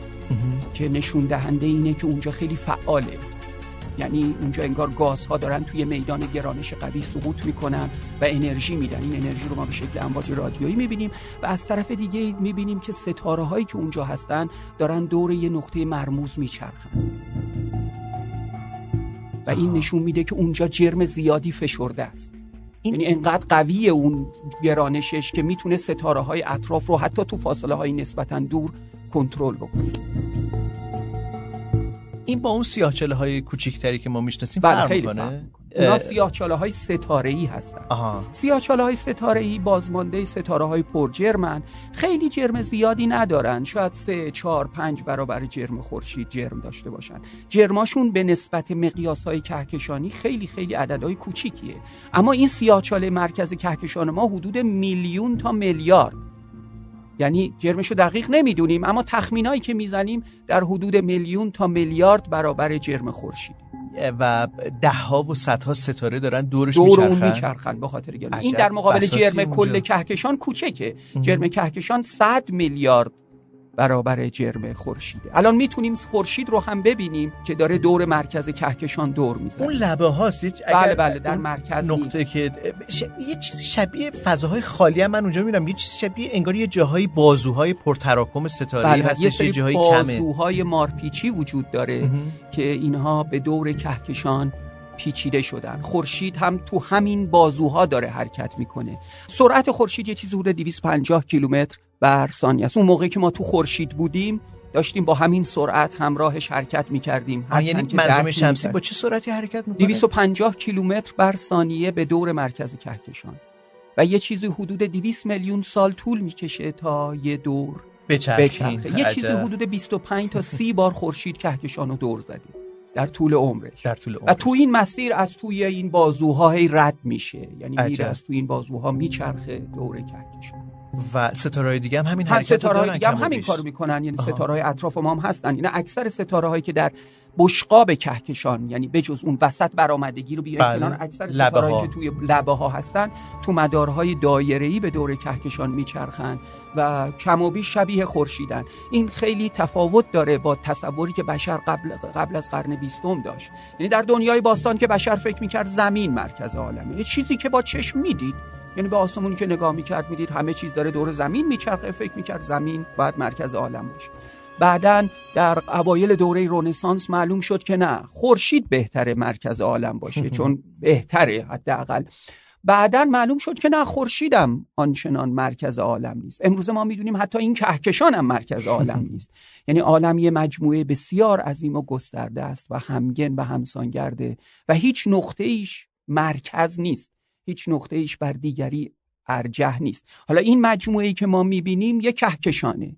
که نشون دهنده اینه که اونجا خیلی فعاله. یعنی اونجا انگار گازها دارن توی میدان گرانش قوی سقوط می‌کنن و انرژی میدن. این انرژی رو ما به شکل امواج رادیویی می‌بینیم و از طرف دیگه می‌بینیم که ستاره هایی که اونجا هستن دارن دور یه نقطه مرموز میچرخن. و این نشون میده که اونجا جرم زیادی فشرده است. یعنی انقدر قوی اون گرانشش که می‌تونه ستاره های اطراف رو حتی تو فاصله های نسبتا دور کنترل بکنه. این با اون سیاهچاله های کوچیکتری که ما می‌شناسیم بله فرق خیلی فرق. اونا سیاهچاله های ستاره ای هستن. آها. سیاهچاله های ستاره ای بازمانده ستاره های پر جرمن. خیلی جرم زیادی ندارن. شاید سه چهار پنج برابر جرم خورشید جرم داشته باشن. جرماشون به نسبت مقیاس های کهکشانی خیلی خیلی عددهای کوچیکیه. اما این سیاهچاله مرکز کهکشان ما حدود میلیون تا میلیارد. یعنی جرمشو دقیق نمی‌دونیم اما تخمینایی که می‌زنیم در حدود میلیون تا میلیارد برابر جرم خورشید. و ده ها و صدها ستاره دارن دورش دور اون میچرخن؟ به خاطر این در مقابل جرم اونجا. کل کهکشان کوچکه. جرم کهکشان 100 میلیارد برابر جرم خورشیده. الان می‌تونیم خورشید رو هم ببینیم که داره دور مرکز کهکشان دور می‌زنه. اون لبه هاست بله بله در مرکز نقطه که ش... یه چیزی شبیه فضاهای خالی هم من اونجا می‌بینم. یه چیزی شبیه انگار یه جاهایی بازوهای پرتراکم ستاره بله هستش یه سری جاهایی کمه. بازوهای مارپیچی وجود داره که اینها به دور کهکشان پیچیده شدن. خورشید هم تو همین بازوها داره حرکت می‌کنه. سرعت خورشید یه چیزی حدود 250 کیلومتر بر ثانیه است. اون موقعی که ما تو خورشید بودیم داشتیم با همین سرعت همراهش حرکت می‌کردیم. آه، یعنی منظومه شمسی با چه سرعتی حرکت می‌کنه؟ 250 کیلومتر بر ثانیه به دور مرکز کهکشان. و یه چیزی حدود 200 میلیون سال طول می‌کشه تا یه دور بچرخه. یه چیزی حدود 25 تا 30 بار خورشید کهکشان رو دور زده در طول عمرش. در طول و تو این مسیر از توی این بازوها هی رد میشه. یعنی عجب. میره از توی این بازوها میچرخه دور کهکشان. و ستاره دیگه هم همین هم حرکت ستاره دارن دیگه هم همین. کارو می‌کنن یعنی آها. ستاره های اطراف ما هم هستن اینا اکثر ستاره هایی که در بشقاب کهکشان یعنی بجز اون وسط برآمدگی رو بیاریم بله. کنار اکثر ستاره. که توی لبه ها هستن تو مدارهای دایره‌ای به دور کهکشان میچرخن و کم و بیش شبیه خورشیدن این خیلی تفاوت داره با تصوری که بشر قبل قبل از قرن بیستم داشت یعنی در دنیای باستان که بشر فکر می‌کرد زمین مرکز عالمه یه چیزی که با چشم می‌دید یعنی به آسمونی که نگاه می‌کرد می‌دید همه چیز داره دور زمین میچرخه فکر می‌کرد زمین باید مرکز عالم باشه. بعدا در اوایل دوره رنسانس معلوم شد که نه خورشید بهتره مرکز عالم باشه چون بهتره حداقل. بعدا معلوم شد که نه خورشیدم آنچنان مرکز عالم نیست. امروز ما می‌دونیم حتی این کهکشان هم مرکز عالم <laughs> نیست. یعنی عالم یه مجموعه بسیار عظیم و گسترده است و همگن و همسانگرده و هیچ نقطه ایش مرکز نیست. هیچ نقطه ایش بر دیگری ارجح نیست. حالا این مجموعه ای که ما می‌بینیم یه کهکشانه.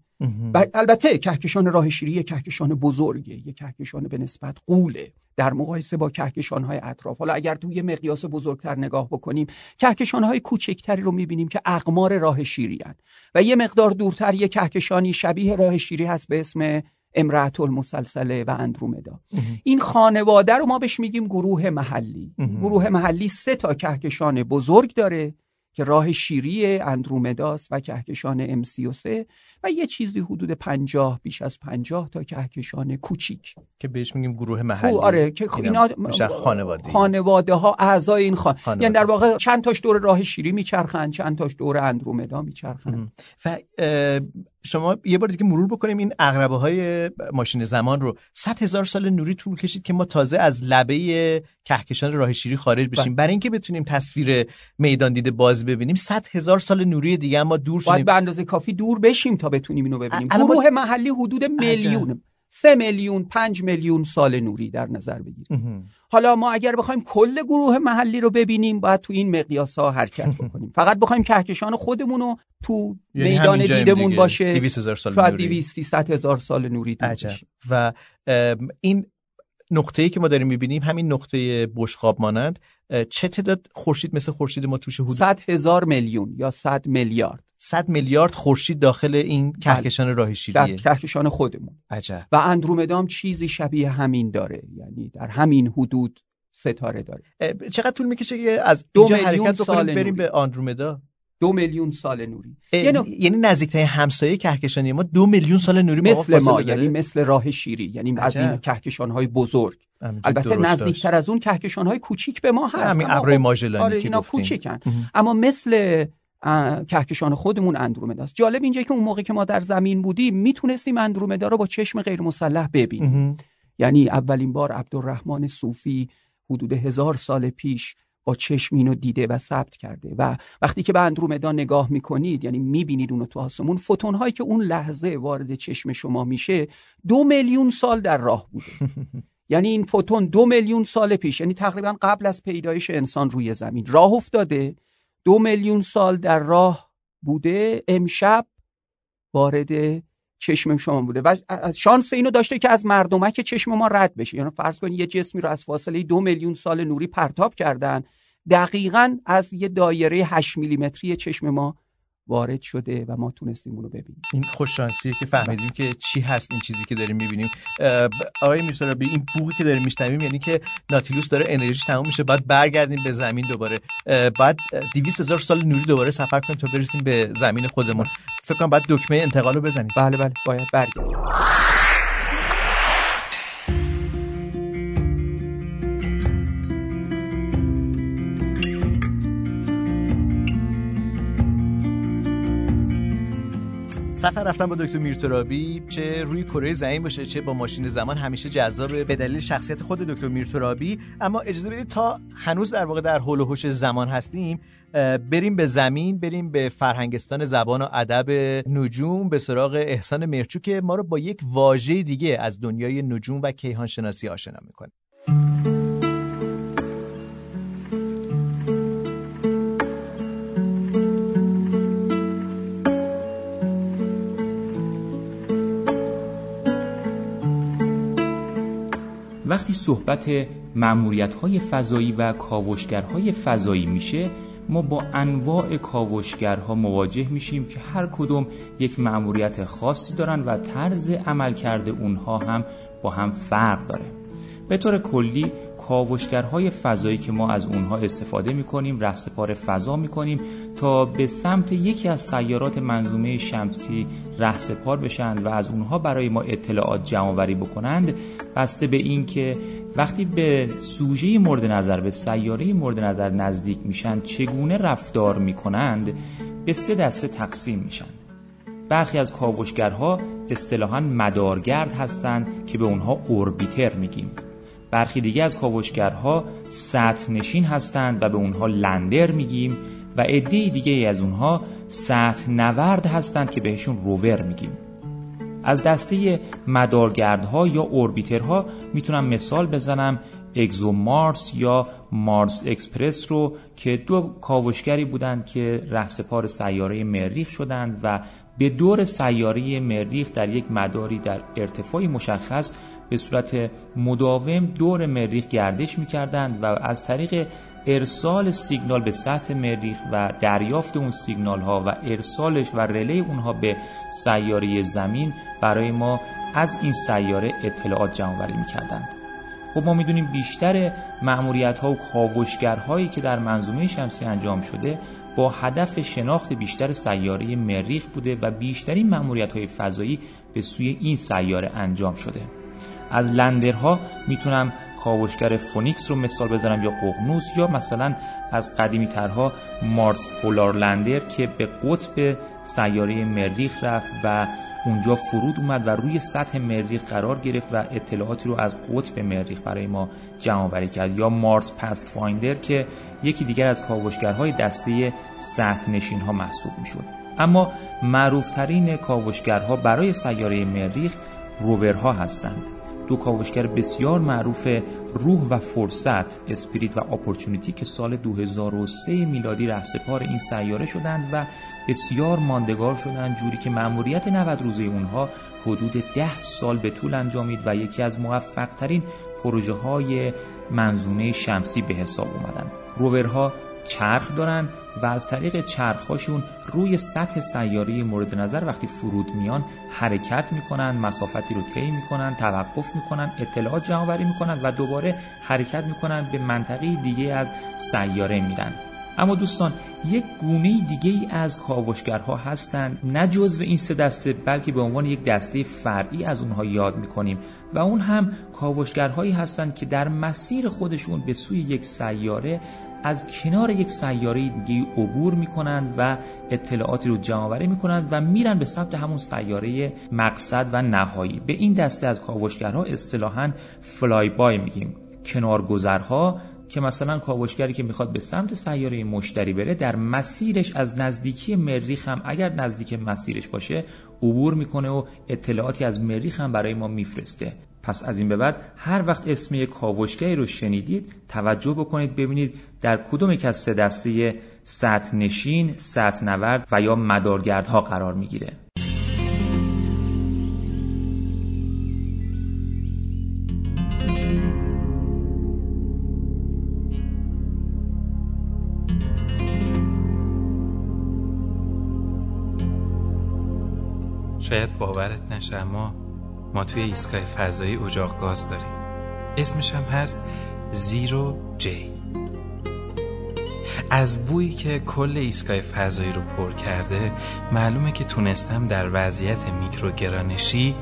و البته کهکشان راه شیری یه کهکشان بزرگه یه کهکشان به نسبت قوله. در مقایسه با کهکشان های اطراف. حالا اگر توی مقیاس بزرگتر نگاه بکنیم کهکشان های کوچکتری رو می‌بینیم که اقمار راه شیری هن. و یه مقدار دورتر یه کهکشانی شبیه راه شیری هست به اسم امرأت المسلسله و اندرومدا. این خانواده رو ما بهش میگیم گروه محلی. گروه محلی سه تا کهکشان بزرگ داره که راه شیری اندرومداس و کهکشان ام 33 و یه چیزی حدود پنجاه بیش از پنجاه تا کهکشان کوچیک. که بهش میگیم گروه محلی. آره که اینا خانواده خانواده ها اعضای این خان خانواده. یعنی در واقع چند تاش دور راه شیری میچرخن چند تاش دور اندرومدا میچرخن. و شما یه بار دیگه مرور بکنیم این اقربه های ماشین زمان رو. صد هزار سال نوری طول کشید که ما تازه از لبه کهکشان راه شیری خارج بشیم. برای اینکه بتونیم تصویر میدان دیده باز ببینیم صد هزار سال نوری دیگه ما دور باید شدیم. به اندازه کافی دور بشیم تا بتونیم اینو ببینیم. گروه باید- محلی حدود میلیون. سه میلیون پنج میلیون سال نوری در نظر بگیریم. حالا ما اگر بخوایم کل گروه محلی رو ببینیم باید تو این مقیاس ها حرکت بکنیم. فقط بخوایم کهکشان خودمون رو تو یعنی میدان دیدمون. باشه. 200,000 سال شاید نوری. 200 300 هزار سال نوری. و این نقطه ای که ما داریم می‌بینیم همین نقطه بشقاب مانند چه تعداد خورشید مثل خورشید ما توش حدود؟ 100 هزار میلیون یا 100 میلیارد. 100 میلیارد خورشید داخل این کهکشان راه در شیریه کهکشان خودمون عجب و اندرومدام چیزی شبیه همین داره یعنی در همین حدود ستاره داره چقدر طول می‌کشه که از دو حرکت سال بریم. به آندرومدا دو میلیون سال نوری نوع- یعنی نزدیکترین همسایه کهکشانی ما دو میلیون سال نوری مثل ما داره؟ یعنی مثل راه شیری یعنی از عجب. این کهکشان های بزرگ البته. نزدیکتر از اون کهکشان های کوچیک به ما هست همین اما ابرهای خب- ماژلانی آره که گفتیم. کوچیکن. اما مثل کهکشان خودمون اندرومداست جالب اینجا که اون موقع که ما در زمین بودیم می‌تونستیم اندرومدا رو با چشم غیر مسلح ببینیم. یعنی اولین بار عبدالرحمن صوفی حدود هزار سال پیش با چشم اینو دیده و ثبت کرده. و وقتی که به اندرومدا نگاه می‌کنید یعنی می‌بینید اونو تو آسمون فوتون هایی که اون لحظه وارد چشم شما میشه دو میلیون سال در راه بوده. <laughs> یعنی این فوتون دو میلیون سال پیش یعنی تقریبا قبل از پیدایش انسان روی زمین. راه افتاده. دو میلیون سال در راه بوده امشب وارد چشم شما بوده و از شانس اینو داشته که از مردمک چشم ما رد بشه. یعنی فرض کنید یه جسمی رو از فاصله دو میلیون سال نوری پرتاب کردن دقیقا از یه دایره 8 میلیمتری چشم ما وارد شده و ما تونستیم اونو ببینیم. این خوششانسیه که فهمیدیم که چی هست این چیزی که داریم می‌بینیم. آقای به این بوقی که داریم میشنویم یعنی که ناتیلوس داره انرژی تموم میشه بعد برگردیم به زمین دوباره. بعد 200 هزار سال نوری دوباره سفر کنیم تا برسیم به زمین خودمون. فکر کنم بعد دکمه انتقال رو بزنیم. بله بله باید برگردیم. سفر رفتن با دکتر میرترابی چه روی کره زمین باشه چه با ماشین زمان همیشه جذاب به دلیل شخصیت خود دکتر میرترابی. اما اجازه بدید تا هنوز در واقع در حول و حوش زمان هستیم بریم به زمین بریم به فرهنگستان زبان و ادب نجوم به سراغ احسان مرچو که ما رو با یک واژه دیگه از دنیای نجوم و کیهان شناسی آشنا می‌کنه. وقتی صحبت معمولیت های فضایی و کاوشگرهای فضایی میشه ما با انواع کاوشگرها مواجه میشیم که هر کدوم یک معمولیت خاصی دارن و طرز عمل کرده اونها هم با هم فرق داره. به طور کلی کاوشگرهای فضایی که ما از اونها استفاده می‌کنیم رهسپار فضا می‌کنیم تا به سمت یکی از سیارات منظومه شمسی رهسپار بشن و از اونها برای ما اطلاعات جمع بکنند. بسته به این که وقتی به سوژه مورد نظر به سیاره مورد نظر نزدیک میشن چگونه رفتار می‌کنند؟ به سه دسته تقسیم میشن. برخی از کاوشگرها اصطلاحا مدارگرد هستند که به اونها اوربیتر میگیم. برخی دیگه از کاوشگرها سطح نشین هستند و به اونها لندر میگیم و عده دیگه از اونها سطح نورد هستند که بهشون روور میگیم. از دسته مدارگردها یا اوربیترها می‌تونم مثال بزنم. اگزو مارس یا مارس اکسپرس رو که دو کاوشگری بودند که رهسپار سیاره مریخ شدند و به دور سیاره مریخ در یک مداری در ارتفاعی مشخص به صورت مداوم دور مریخ گردش می‌کردند و از طریق ارسال سیگنال به سطح مریخ و دریافت اون سیگنال ها و ارسالش و رله اونها به سیاره زمین برای ما از این سیاره اطلاعات جمع آوری می‌کردند. خب ما می‌دونیم بیشتر مأموریت ها و کاوشگرهایی که در منظومه شمسی انجام شده با هدف شناخت بیشتر سیاره مریخ بوده و بیشترین مأموریت های فضایی به سوی این سیاره انجام شده. از lander ها می‌تونم کاوشگر فونیکس رو مثال بزنم یا ققنوس یا مثلا از قدیمی ترها مارس پولار لندر که به قطب سیاره مریخ رفت و اونجا فرود اومد و روی سطح مریخ قرار گرفت و اطلاعاتی رو از قطب مریخ برای ما جمع آوری کرد. یا مارس پست فایندر که یکی دیگر از کاوشگرهای دسته سطح نشین ها محسوب می‌شد. اما معروفترین کاوشگرها برای سیاره مریخ روورها هستند. دو کاوشگر بسیار معروف روح و فرصت اسپریت و اپورتونیتی که سال 2003 میلادی رهسپار این سیاره شدند و بسیار ماندگار شدند جوری که مأموریت 90 روزه اونها حدود 10 سال به طول انجامید و یکی از موفق ترین پروژه های منظومه شمسی به حساب اومدن روورها چرخ دارن و از طریق چرخهاشون روی سطح سیاره مورد نظر وقتی فرود میان حرکت می‌کنن مسافتی رو طی می‌کنن توقف می‌کنن اطلاعات جمع آوری می‌کنن و دوباره حرکت می‌کنن به منطقه دیگه از سیاره میرن. اما دوستان یک گونه دیگه ای از کاوشگرها هستند نه جزو این سه دسته بلکه به عنوان یک دسته فرعی از اونها یاد می‌کنیم. و اون هم کاوشگرهایی هستند که در مسیر خودشون به سوی یک سیاره از کنار یک سیاره دیگه عبور می‌کنند و اطلاعاتی رو جمع آوری می‌کنند و میرن به سمت همون سیاره مقصد و نهایی. به این دسته از کاوشگرها اصطلاحا فلای بای میگیم. کنارگذرها که مثلا کاوشگری که می‌خواد به سمت سیاره مشتری بره در مسیرش از نزدیکی مریخ هم اگر نزدیک مسیرش باشه عبور می‌کنه و اطلاعاتی از مریخ هم برای ما میفرسته. پس از این به بعد هر وقت اسم یک کاوشگری رو شنیدید توجه بکنید ببینید در کدوم یک از سه دسته سطح نشین، سطح نورد و یا مدارگردها قرار می‌گیره. شاید باورت نشه اما ما توی ایستگاه فضایی اجاق گاز داریم. اسمش هم هست زیرو جی. از بویی که کل ایستگاه فضایی رو پر کرده معلومه که تونستم در وضعیت میکروگرانشی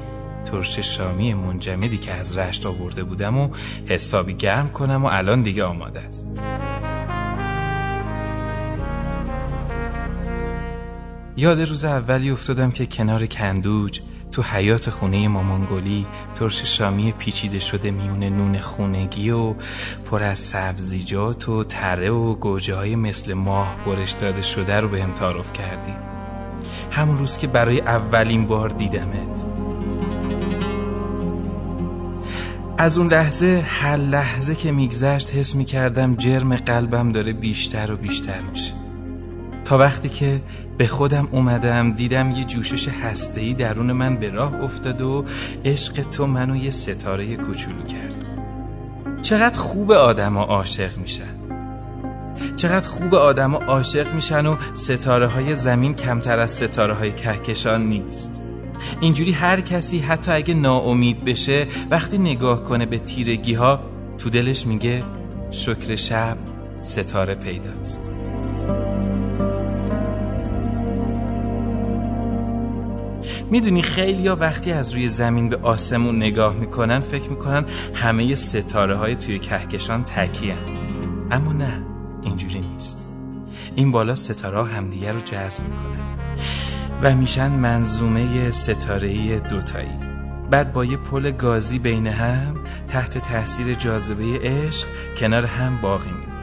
ترش شامی منجمدی که از رشت آورده بودم و حسابی گرم کنم و الان دیگه آماده است. یاد روز اولی افتادم که کنار کندوج تو حیات خونه مامانگلی ترش شامی پیچیده شده میون نون خونگی و پر از سبزیجات و تره و گوجه های مثل ماه برش داده شده رو به هم تعارف کردی. همون روز که برای اولین بار دیدمت. از اون لحظه هر لحظه که میگذشت حس می‌کردم جرم قلبم داره بیشتر و بیشتر میشه. تا وقتی که به خودم اومدم دیدم یه جوشش هسته‌ای درون من به راه افتاد و عشق تو منو یه ستاره کوچولو کرد. چقدر خوب آدم عاشق میشن. چقدر خوب آدم عاشق میشن و ستاره های زمین کمتر از ستاره های کهکشان نیست. اینجوری هر کسی حتی اگه ناامید بشه وقتی نگاه کنه به تیرگی ها تو دلش میگه شکر شب ستاره پیداست. می‌دونی خیلی ها وقتی از روی زمین به آسمون نگاه می‌کنن فکر می‌کنن همه ستاره های توی کهکشان تکیه اما نه اینجوری نیست. این بالا ستاره همدیگه رو جذب می‌کنن. و میشن منظومه ستاره دوتایی. بعد با یه پل گازی بین هم تحت تاثیر جاذبه عشق کنار هم باقی میمونن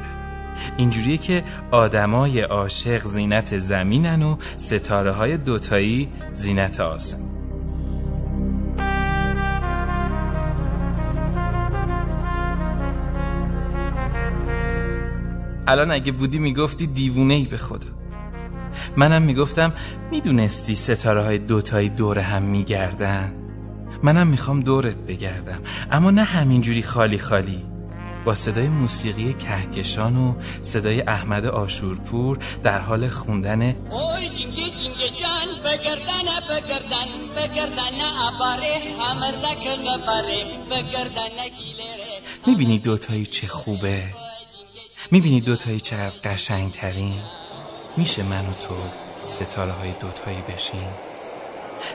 اینجوریه که آدمای عاشق زینت زمینن و ستاره های دوتایی زینت آسمان الان اگه بودی می‌گفتی دیوونه ای به خدا. منم می‌گفتم می‌دونستی ستاره های دوتایی دور هم میگردن؟ منم می‌خوام دورت بگردم. اما نه همینجوری خالی خالی. با صدای موسیقی کهکشان و صدای احمد آشورپور در حال خوندن اوی جنگی جنگی جان بگردن بگردن بگردن اباره همردک غباره بگردن گیلره می‌بینی دوتایی چه خوبه؟ می‌بینی دوتایی چقدر قشنگ ترین میشه من و تو ستاره های دوتایی بشیم؟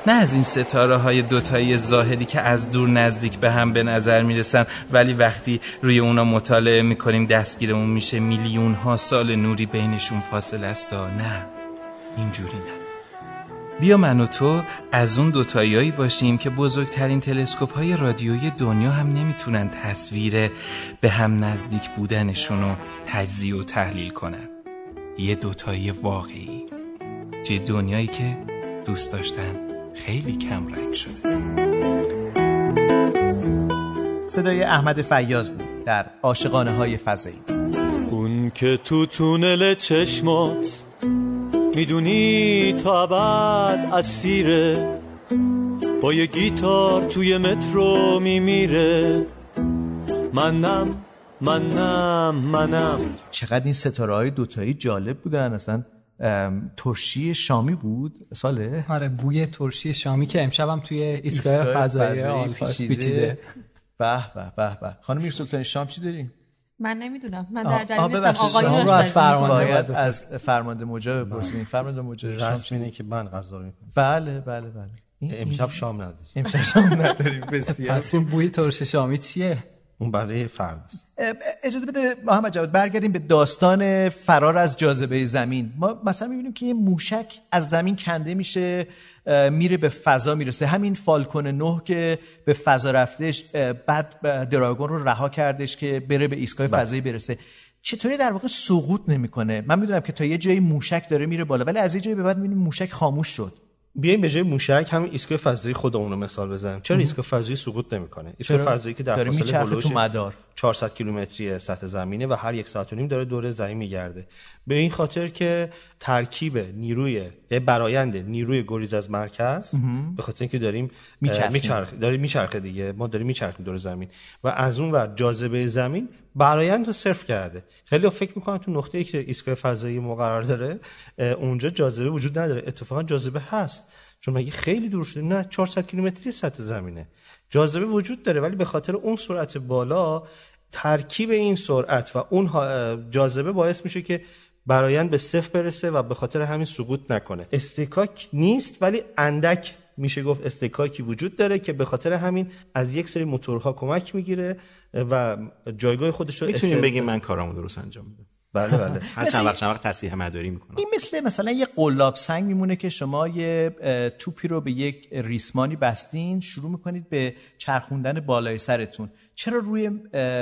نه از این ستاره های دوتایی ظاهری که از دور نزدیک به هم به نظر می‌رسن ولی وقتی روی اونا مطالعه می‌کنیم دستگیرمون میشه میلیون ها سال نوری بینشون فاصله است نه. اینجوری نه. بیا من و تو از اون دوتاییایی باشیم که بزرگترین تلسکوپ های رادیویی دنیا هم نمی‌تونن تصویر به هم نزدیک بودنشون رو تجزیه و تحلیل کنن. یه دوتایی واقعی. توی دنیایی که دوست داشتن. خیلی کم رنگ شده. صدای احمد فیاض بود در عاشقانه های فضایی. اون که تو تونل چشمات می‌دونی تا ابد اسیره با یه گیتار توی مترو میمیره. منم منم منم. چقدر این ستاره های دوتایی جالب بودن اصلا ترشی شامی بود ساله؟ آره بوی ترشی شامی که امشبم توی ایستگاه فضایی پیچیده. به به به به. خانم میرسلطانی شام چی داریم من نمی‌دونم. من در جریان نیستم. آقایون رو از فرمانده باید از فرمانده موجا بپرسیم. فرمانده شام رسم اینه که من غذا می‌کنم بله بله بله. امشب شام نداریم. امشب شام نداریم بسیار پس این بوی ترش شامی چیه؟ اون برای فرد است. اجازه بده محمد جواد برگردیم به داستان فرار از جاذبه زمین. ما مثلا می‌بینیم که یه موشک از زمین کنده میشه میره به فضا می‌رسه. همین فالکون 9 که به فضا رفتش بعد دراگون رو رها کردش که بره به ایستگاه فضایی برسه. چطوری در واقع سقوط نمی‌کنه؟ من می‌دونم که تا یه جایی موشک داره میره بالا ولی از یه جایی به بعد می‌بینیم موشک خاموش شد. بیایم به جای موشک همین ایستگاه فضایی خودمون رو مثال بزنیم. چرا ایستگاه فضایی سقوط نمی‌کنه؟ ایستگاه فضایی که در فاصله تو مدار. 400 کیلومتری سطح زمینه و هر یک ساعت و نیم داره دور زمین میگرده. به این خاطر که ترکیب نیروی برایند نیروی گریز از مرکز به خاطر اینکه داریم میچرخ داریم میچرخه دیگه. ما داریم میچرخیم دور زمین. و از اون ور جاذبه زمین برایند رو صرف کرده. خیلی فکر می‌کنن تو نقطه‌ای که ایستگاه فضایی ما قرار داره اونجا جاذبه وجود نداره. اتفاقا جاذبه هست. چون مگه خیلی دور شده؟ نه 400 کیلومتری سطح زمینه. جاذبه وجود داره ولی به خاطر اون سرعت بالا ترکیب این سرعت و اون جاذبه باعث میشه که برایند به صفر برسه و به خاطر همین سقوط نکنه. استکاک نیست ولی اندک میشه گفت استکاکی وجود داره که به خاطر همین از یک سری موتورها کمک می‌گیره و جایگاه خودش رو می‌تونیم بگیم من کارامو درست انجام میدم. بله بله. <laughs> هر چند وقت چند وقت تصحیح مداری می‌کنم. این مثل مثلا یه قلاب سنگ میمونه که شما یه توپی رو به یک ریسمانی بستین شروع می‌کنید به چرخوندن بالای سرتون. چرا روی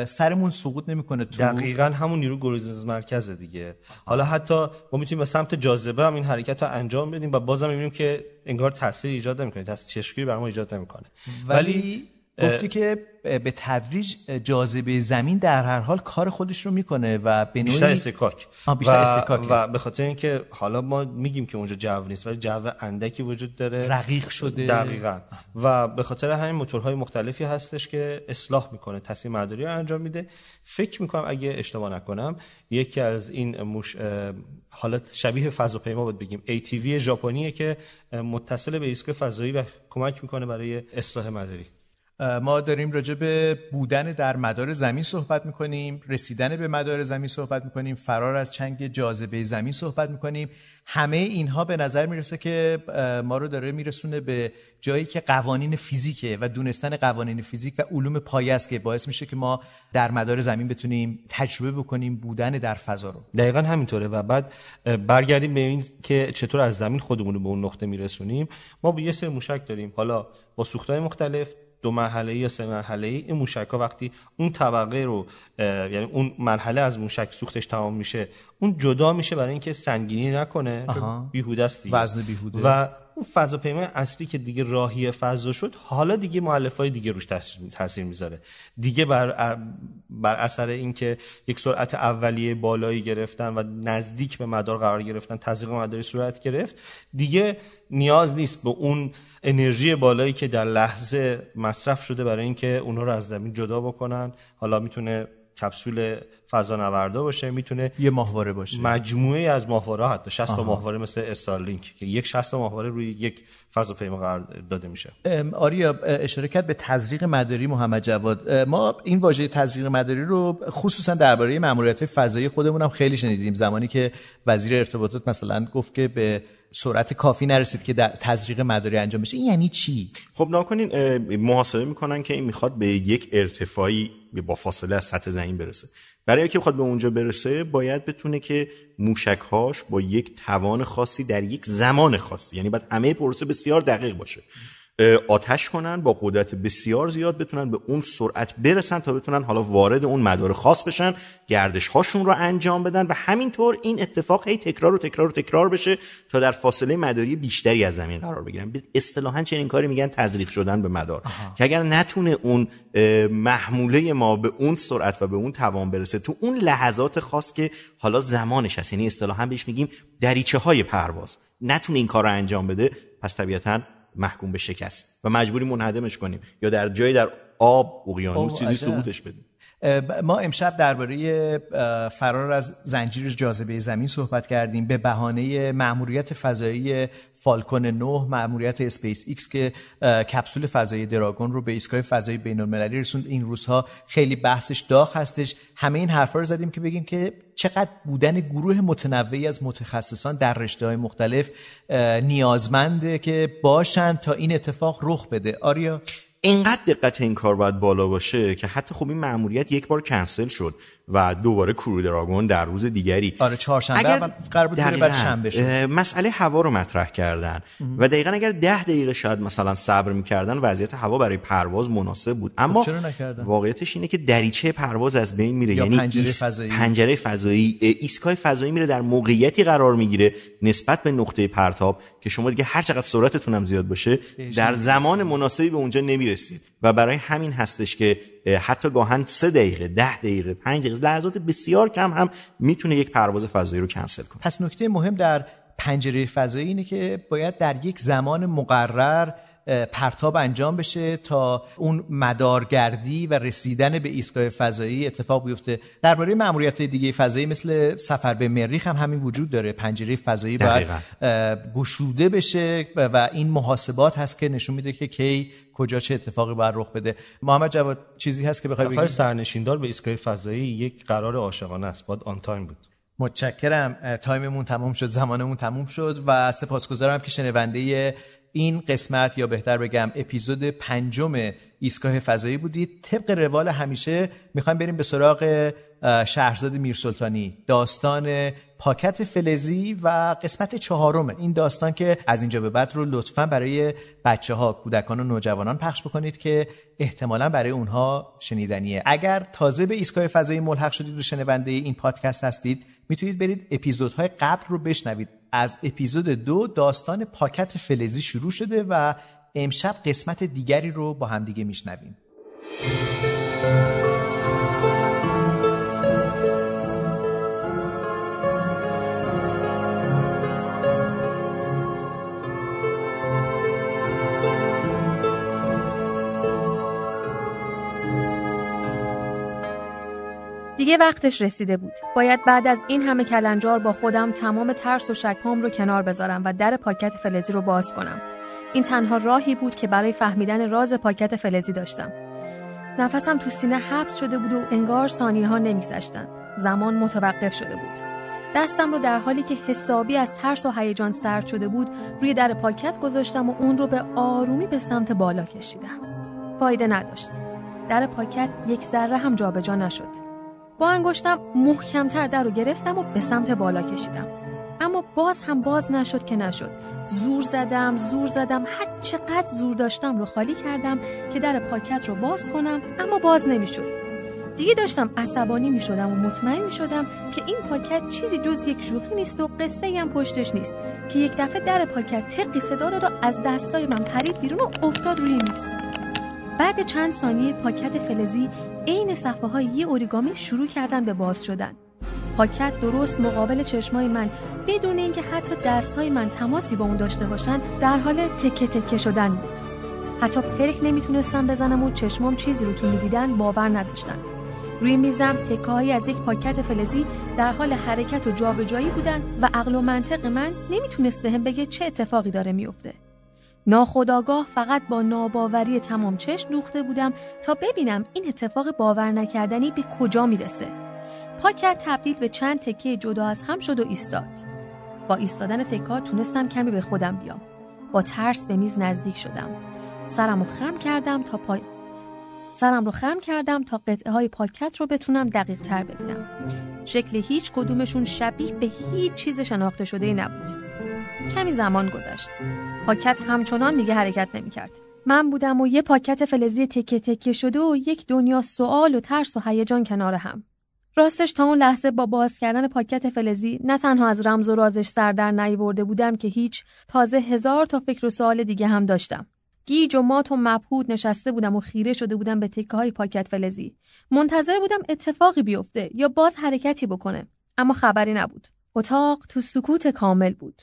سرمون سقوط نمی‌کنه تو؟ دقیقا همون نیرو گریز مرکزه دیگه. حالا حتی ما می‌تونیم به سمت جاذبه هم این حرکت رو انجام بدیم و بازم می‌بینیم که انگار تاثیر ایجاد نمی‌کنه. تاثیر چشمگیری بر ما ایجاد نمی‌کنه. ولی گفتی که به تدریج جاذبه زمین در هر حال کار خودش رو می‌کنه و به بیشتر استکاک بیشتر و, استکاک و به خاطر اینکه حالا ما میگیم که اونجا جو نیست ولی جو اندکی وجود داره. رقیق شده. دقیقا. و به خاطر همین موتورهای مختلفی هستش که اصلاح می‌کنه تصمیم مداری رو انجام میده. فکر می‌کنم اگه اشتباه نکنم یکی از این مش... حالت شبیه فضاپیما بود بگیم. ATV ژاپنیه که متصل به ایستگاه فضایی و کمک می‌کنه برای اصلاح مداری. ما داریم راجع به بودن در مدار زمین صحبت می‌کنیم رسیدن به مدار زمین صحبت می‌کنیم فرار از چنگ جاذبه زمین صحبت می‌کنیم. همه اینها به نظر می‌رسه که ما رو داره میرسونه به جایی که قوانین فیزیکه و دونستن قوانین فیزیک و علوم پایه است که باعث میشه که ما در مدار زمین بتونیم تجربه بکنیم بودن در فضا رو. دقیقا همینطوره و بعد برگردیم به این که چطور از زمین خودمون رو به اون نقطه میرسونیم. ما به یه سری موشک داریم حالا با سوختهای مختلف دو مرحله یا سه مرحله. ای این موشک ها وقتی اون طبقه رو یعنی اون مرحله از موشک سوختش تمام میشه اون جدا میشه برای اینکه سنگینی نکنه چون بیهوده است وزن بیهوده. و اون فضاپیمای اصلی که دیگه راهی فضا شد حالا دیگه مؤلفه های دیگه روش تاثیر, تاثیر می‌ذاره. دیگه بر بر اثر اینکه یک سرعت اولیه بالایی گرفتن و نزدیک به مدار قرار گرفتن تزریق مداری صورت گرفت دیگه نیاز نیست به اون انرژی بالایی که در لحظه مصرف شده برای اینکه اونها رو از زمین جدا بکنن. حالا می‌تونه کپسول فضانوردا باشه می‌تونه یه ماهواره باشه. مجموعه از ماهواره حتی 60 تا ماهواره مثل استارلینک که یک 60 تا ماهواره روی یک فضاپیما قرار داده میشه. آریا اشاره کرد به تزریق مداری محمد جواد. ما این واژه تزریق مداری رو خصوصا درباره ماموریت فضایی خودمون هم خیلی شنیدیم. زمانی که وزیر ارتباطات مثلا گفت که به سرعت کافی نرسید که در تزریق مداری انجام بشه. این یعنی چی؟ خب ناکنین محاسبه می‌کنن که این می‌خواد به یک ارتفاعی با فاصله از سطح زمین برسه. برای اینکه بخواد به اونجا برسه باید بتونه که موشکهاش با یک توان خاصی در یک زمان خاصی یعنی باید همه پروسه بسیار دقیق باشه. آتش کنن با قدرت بسیار زیاد بتونن به اون سرعت برسن تا بتونن حالا وارد اون مدار خاص بشن گردش هاشون رو انجام بدن و همینطور این اتفاق هی تکرار و تکرار و تکرار بشه تا در فاصله مداری بیشتری از زمین قرار بگیرن. اصطلاحا چنین کاری میگن تزریق شدن به مدار. که اگر نتونه اون محموله ما به اون سرعت و به اون توان برسه تو اون لحظات خاص که حالا زمانش هست یعنی اصطلاحا بهش میگیم دریچه های پرواز نتونه این کار رو انجام بده پس طبیعتا محکوم به شکست و مجبوری منهدمش کنیم یا در جایی در آب اقیانوس چیزی سقوطش بدیم. ما امشب درباره فرار از زنجیر جاذبه زمین صحبت کردیم. به بهانه مأموریت فضایی فالکون 9 مأموریت اسپیس ایکس که کپسول فضایی دراگون رو به ایستگاه فضایی بین المللی رسوند. این روزها خیلی بحثش داغ هستش. همه این حرفا رو زدیم که بگیم که چقدر بودن گروه متنوعی از متخصصان در رشته های مختلف نیازمنده که باشن تا این اتفاق رخ بده. آریا؟ اینقدر دقت این کار باید بالا باشه که حتی خب این مأموریت یک بار کنسل شد. و دوباره کرو دراگون در روز دیگری. آره چهارشنبه اگر قرار بود بعد شنبه شد مسئله هوا رو مطرح کردن. و دقیقا اگر ده دقیقه شاید مثلا صبر می‌کردن وضعیت هوا برای پرواز مناسب بود. اما خب چرا نکردن؟ واقعیتش اینه که دریچه پرواز از بین میره. یا یعنی پنجره ایس- فضایی. پنجره فضایی ایستگاه فضایی میره در موقعیتی قرار می‌گیره نسبت به نقطه پرتاب که شما دیگه هر چقدر سرعتتون هم زیاد باشه در زمان مناسبی به اونجا نمی‌رسید. و برای همین هستش که حتی گاهن سه دقیقه ده دقیقه پنج دقیقه لحظات بسیار کم هم می‌تونه یک پرواز فضایی رو کنسل کنه. پس نکته مهم در پنجره فضایی اینه که باید در یک زمان مقرر پرتاب انجام بشه تا اون مدارگردی و رسیدن به ایستگاه فضایی اتفاق بیفته. درباره ماموریت دیگه فضایی مثل سفر به مریخ هم همین وجود داره. پنجره فضایی باید گشوده بشه و- این محاسبات هست که نشون میده که کی کجا چه اتفاقی باید رخ بده. محمد جواد چیزی هست که بخوای سفر سرنشیندار به ایستگاه فضایی یک قرار عاشقانه است. باید on time بود. متشکرم. time مون تموم شد. زمانمون تموم شد و سپاسگزارم که شنونده این قسمت یا بهتر بگم اپیزود پنجم ایستگاه فضایی بودید طبق روال همیشه می‌خوایم بریم به سراغ شهرزاد میرسلطانی داستان پاکت فلزی و قسمت چهارم این داستان که از اینجا به بعد رو لطفا برای بچه ها کودکان و نوجوانان پخش بکنید که احتمالا برای اونها شنیدنیه. اگر تازه به ایستگاه فضایی ملحق شدید و شنونده این پادکست هستید می‌تونید برید اپیزودهای قبل رو بشنوید. از اپیزود دو داستان پاکت فلزی شروع شده و امشب قسمت دیگری رو با همدیگه میشنویم. دیگه وقتش رسیده بود. باید بعد از این همه کلنجار با خودم تمام ترس و شکام رو کنار بذارم و در پاکت فلزی رو باز کنم. این تنها راهی بود که برای فهمیدن راز پاکت فلزی داشتم. نفسم تو سینه حبس شده بود و انگار ثانیه ها نمیگذشتند. زمان متوقف شده بود. دستم رو در حالی که حسابی از ترس و هیجان سرد شده بود روی در پاکت گذاشتم و اون رو به آرومی به سمت بالا کشیدم. فایده نداشت. در پاکت یک ذره هم جابجا نشد. با انگشتم محکمتر در رو گرفتم و به سمت بالا کشیدم. اما باز هم باز نشد که نشد. زور زدم، زور زدم، هر چقدر زور داشتم رو خالی کردم که در پاکت رو باز کنم اما باز نمی‌شد. دیگه داشتم عصبانی می شدم و مطمئن می شدم که این پاکت چیزی جز یک شوخی نیست و قصه هم پشتش نیست که یک دفعه در پاکت تقی صدا داد و از دستای من پرید بیرون و افتاد روی میز. بعد چند ثانیه پاکت فلزی عین صفحه های یه اوریگامی شروع کردن به باز شدن. پاکت درست مقابل چشمای من بدون اینکه حتی دستهای من تماسی با اون داشته باشن در حال تکه تکه شدن بود. حتی پرک نمی‌تونستم بزنم و چشمام چیزی رو که می‌دیدن باور نداشتن. روی میزم تکههایی از یک پاکت فلزی در حال حرکت و جابجایی بودن و عقل و منطق من نمی‌تونست بهم بگه چه اتفاقی داره میفته. ناخداگاه فقط با ناباوری تمام چشم دوخته بودم تا ببینم این اتفاق باور نکردنی به کجا می‌رسه. پاکت تبدیل به چند تکه جدا از هم شد و ایستاد. با ایستادن تکا تونستم کمی به خودم بیام. با ترس به میز نزدیک شدم. سرم رو خم کردم تا پای سرم رو خم کردم تا قطعه های پاکت رو بتونم دقیق تر ببینم. شکل هیچ کدومشون شبیه به هیچ چیز شناخته شده نبود. کمی زمان گذشت. پاکت همچنان دیگه حرکت نمی‌کرد. من بودم و یه پاکت فلزی تکه تکه شده و یک دنیا سوال و ترس و هیجان کنار هم. راستش تا اون لحظه با باز کردن پاکت فلزی نه تنها از رمز و رازش سر در نیورده بودم که هیچ تازه هزار تا فکر و سوال دیگه هم داشتم. گیج و مات و مبهوت نشسته بودم و خیره شده بودم به تکه های پاکت فلزی. منتظر بودم اتفاقی بیفته یا باز حرکتی بکنه. اما خبری نبود. اتاق تو سکوت کامل بود.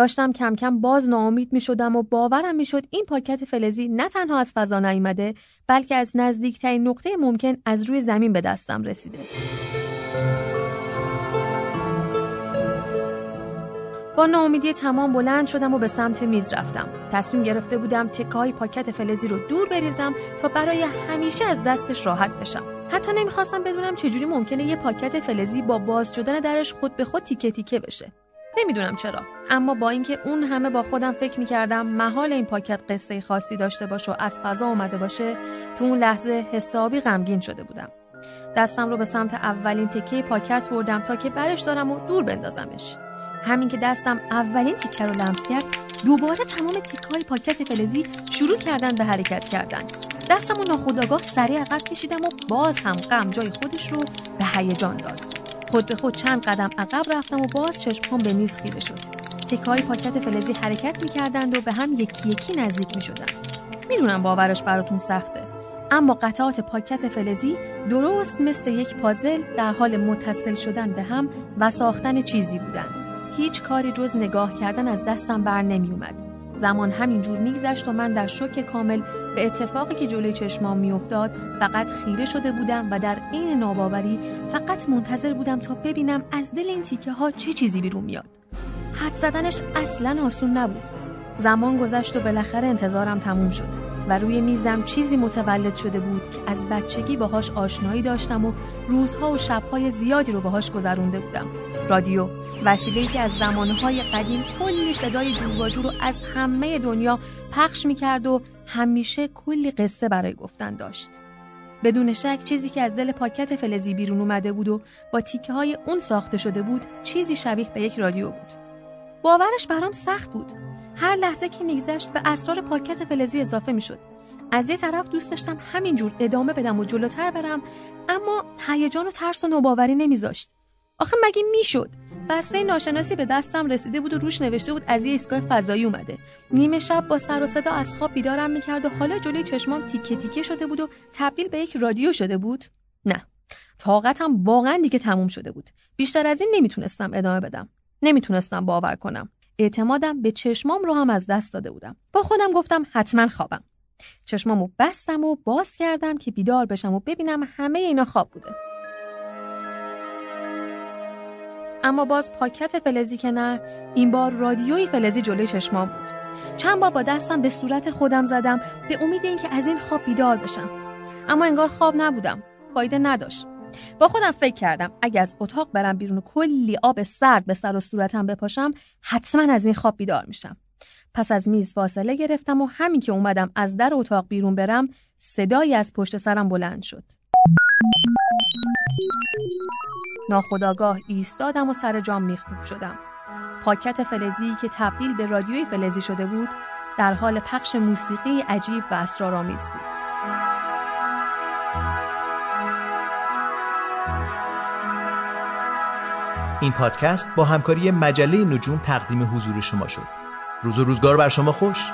داشتم کم کم باز ناامید می شدم و باورم می شد این پاکت فلزی نه تنها از فضا نیامده بلکه از نزدیکترین نقطه ممکن از روی زمین به دستم رسیده. با ناامیدی تمام بلند شدم و به سمت میز رفتم. تصمیم گرفته بودم تکای پاکت فلزی رو دور بریزم تا برای همیشه از دستش راحت بشم. حتی نمی‌خواستم بدونم چجوری ممکنه یه پاکت فلزی با باز شدن درش خود به خود تیکه تیکه بشه. نمی‌دونم چرا. اما با اینکه اون همه با خودم فکر می‌کردم محال این پاکت قصه خاصی داشته باشه و از فضا اومده باشه تو اون لحظه حسابی غمگین شده بودم. دستم رو به سمت اولین تکه پاکت بردم تا که برش دارم و دور بندازمش. همین که دستم اولین تیکه رو لمس کرد دوباره تمام تیکه های پاکت فلزی شروع کردن به حرکت کردن. دستم و ناخداگاه سریع عقب کشیدم و باز هم غم جای خودش رو به هیجان داد. خود به خود چند قدم عقب رفتم و باز چشمام به میز خیره شد. تیکه های پاکت فلزی حرکت می‌کردند و به هم یکی یکی نزدیک می‌شدن می‌دونم باورش براتون سخته اما قطعات پاکت فلزی درست مثل یک پازل در حال متصل شدن به هم و ساختن چیزی بودند. هیچ کاری جز نگاه کردن از دستم بر نمی اومد. زمان همینجور میگذشت و من در شوک کامل به اتفاقی که جلوی چشمام میافتاد فقط خیره شده بودم و در عین ناباوری فقط منتظر بودم تا ببینم از دل این تیکه ها چه چیزی بیرون میاد. حد زدنش اصلا آسون نبود. زمان گذشت و بالاخره انتظارم تموم شد. و روی میزم چیزی متولد شده بود که از بچگی باهاش آشنایی داشتم و روزها و شبهای زیادی رو باهاش گذرونده بودم رادیو وسیله‌ای که از زمانهای قدیم کلی صدای جور رو از همه دنیا پخش می‌کرد و همیشه کلی قصه برای گفتن داشت. بدون شک چیزی که از دل پاکت فلزی بیرون اومده بود و با تیکه های اون ساخته شده بود چیزی شبیه به یک رادیو بود. باورش برام سخت بود. هر لحظه که میگذشت به اسرار پاکت فلزی اضافه می‌شد. از یه طرف دوست داشتم همینجور ادامه بدم و جلوتر برم اما هیجان و ترس و نوباوری نمیذاشت. آخه مگه می‌شد؟ بسته ناشناسی به دستم رسیده بود و روش نوشته بود از یه ایستگاه فضایی اومده. نیمه شب با سر و صدا از خواب بیدارم می‌کرد و حالا جلوی چشمام تیکه تیکه شده بود و تبدیل به یک رادیو شده بود. نه طاقتم واقعا دیگه تموم شده بود. بیشتر از این نمی‌تونستم ادامه بدم. نمی‌تونستم باور کنم. اعتمادم به چشمام رو هم از دست داده بودم. با خودم گفتم حتما خوابم. چشمامو بستم و باز کردم که بیدار بشم و ببینم همه اینا خواب بوده. اما باز پاکت فلزی که نه این بار رادیوی فلزی جلوی چشمام بود. چند بار با دستم به صورت خودم زدم به امید اینکه از این خواب بیدار بشم. اما انگار خواب نبودم. فایده نداشت. با خودم فکر کردم اگه از اتاق برم بیرون و کلی آب سرد به سر و صورتم بپاشم حتما از این خواب بیدار میشم پس از میز فاصله گرفتم و همین که اومدم از در اتاق بیرون برم صدایی از پشت سرم بلند شد ناخداگاه ایستادم و سر جام میخوب شدم. پاکت فلزی که تبدیل به رادیوی فلزی شده بود در حال پخش موسیقی عجیب و اسرارآمیز بود. این پادکست با همکاری مجله نجوم تقدیم حضور شما شد. روز و روزگار بر شما خوش.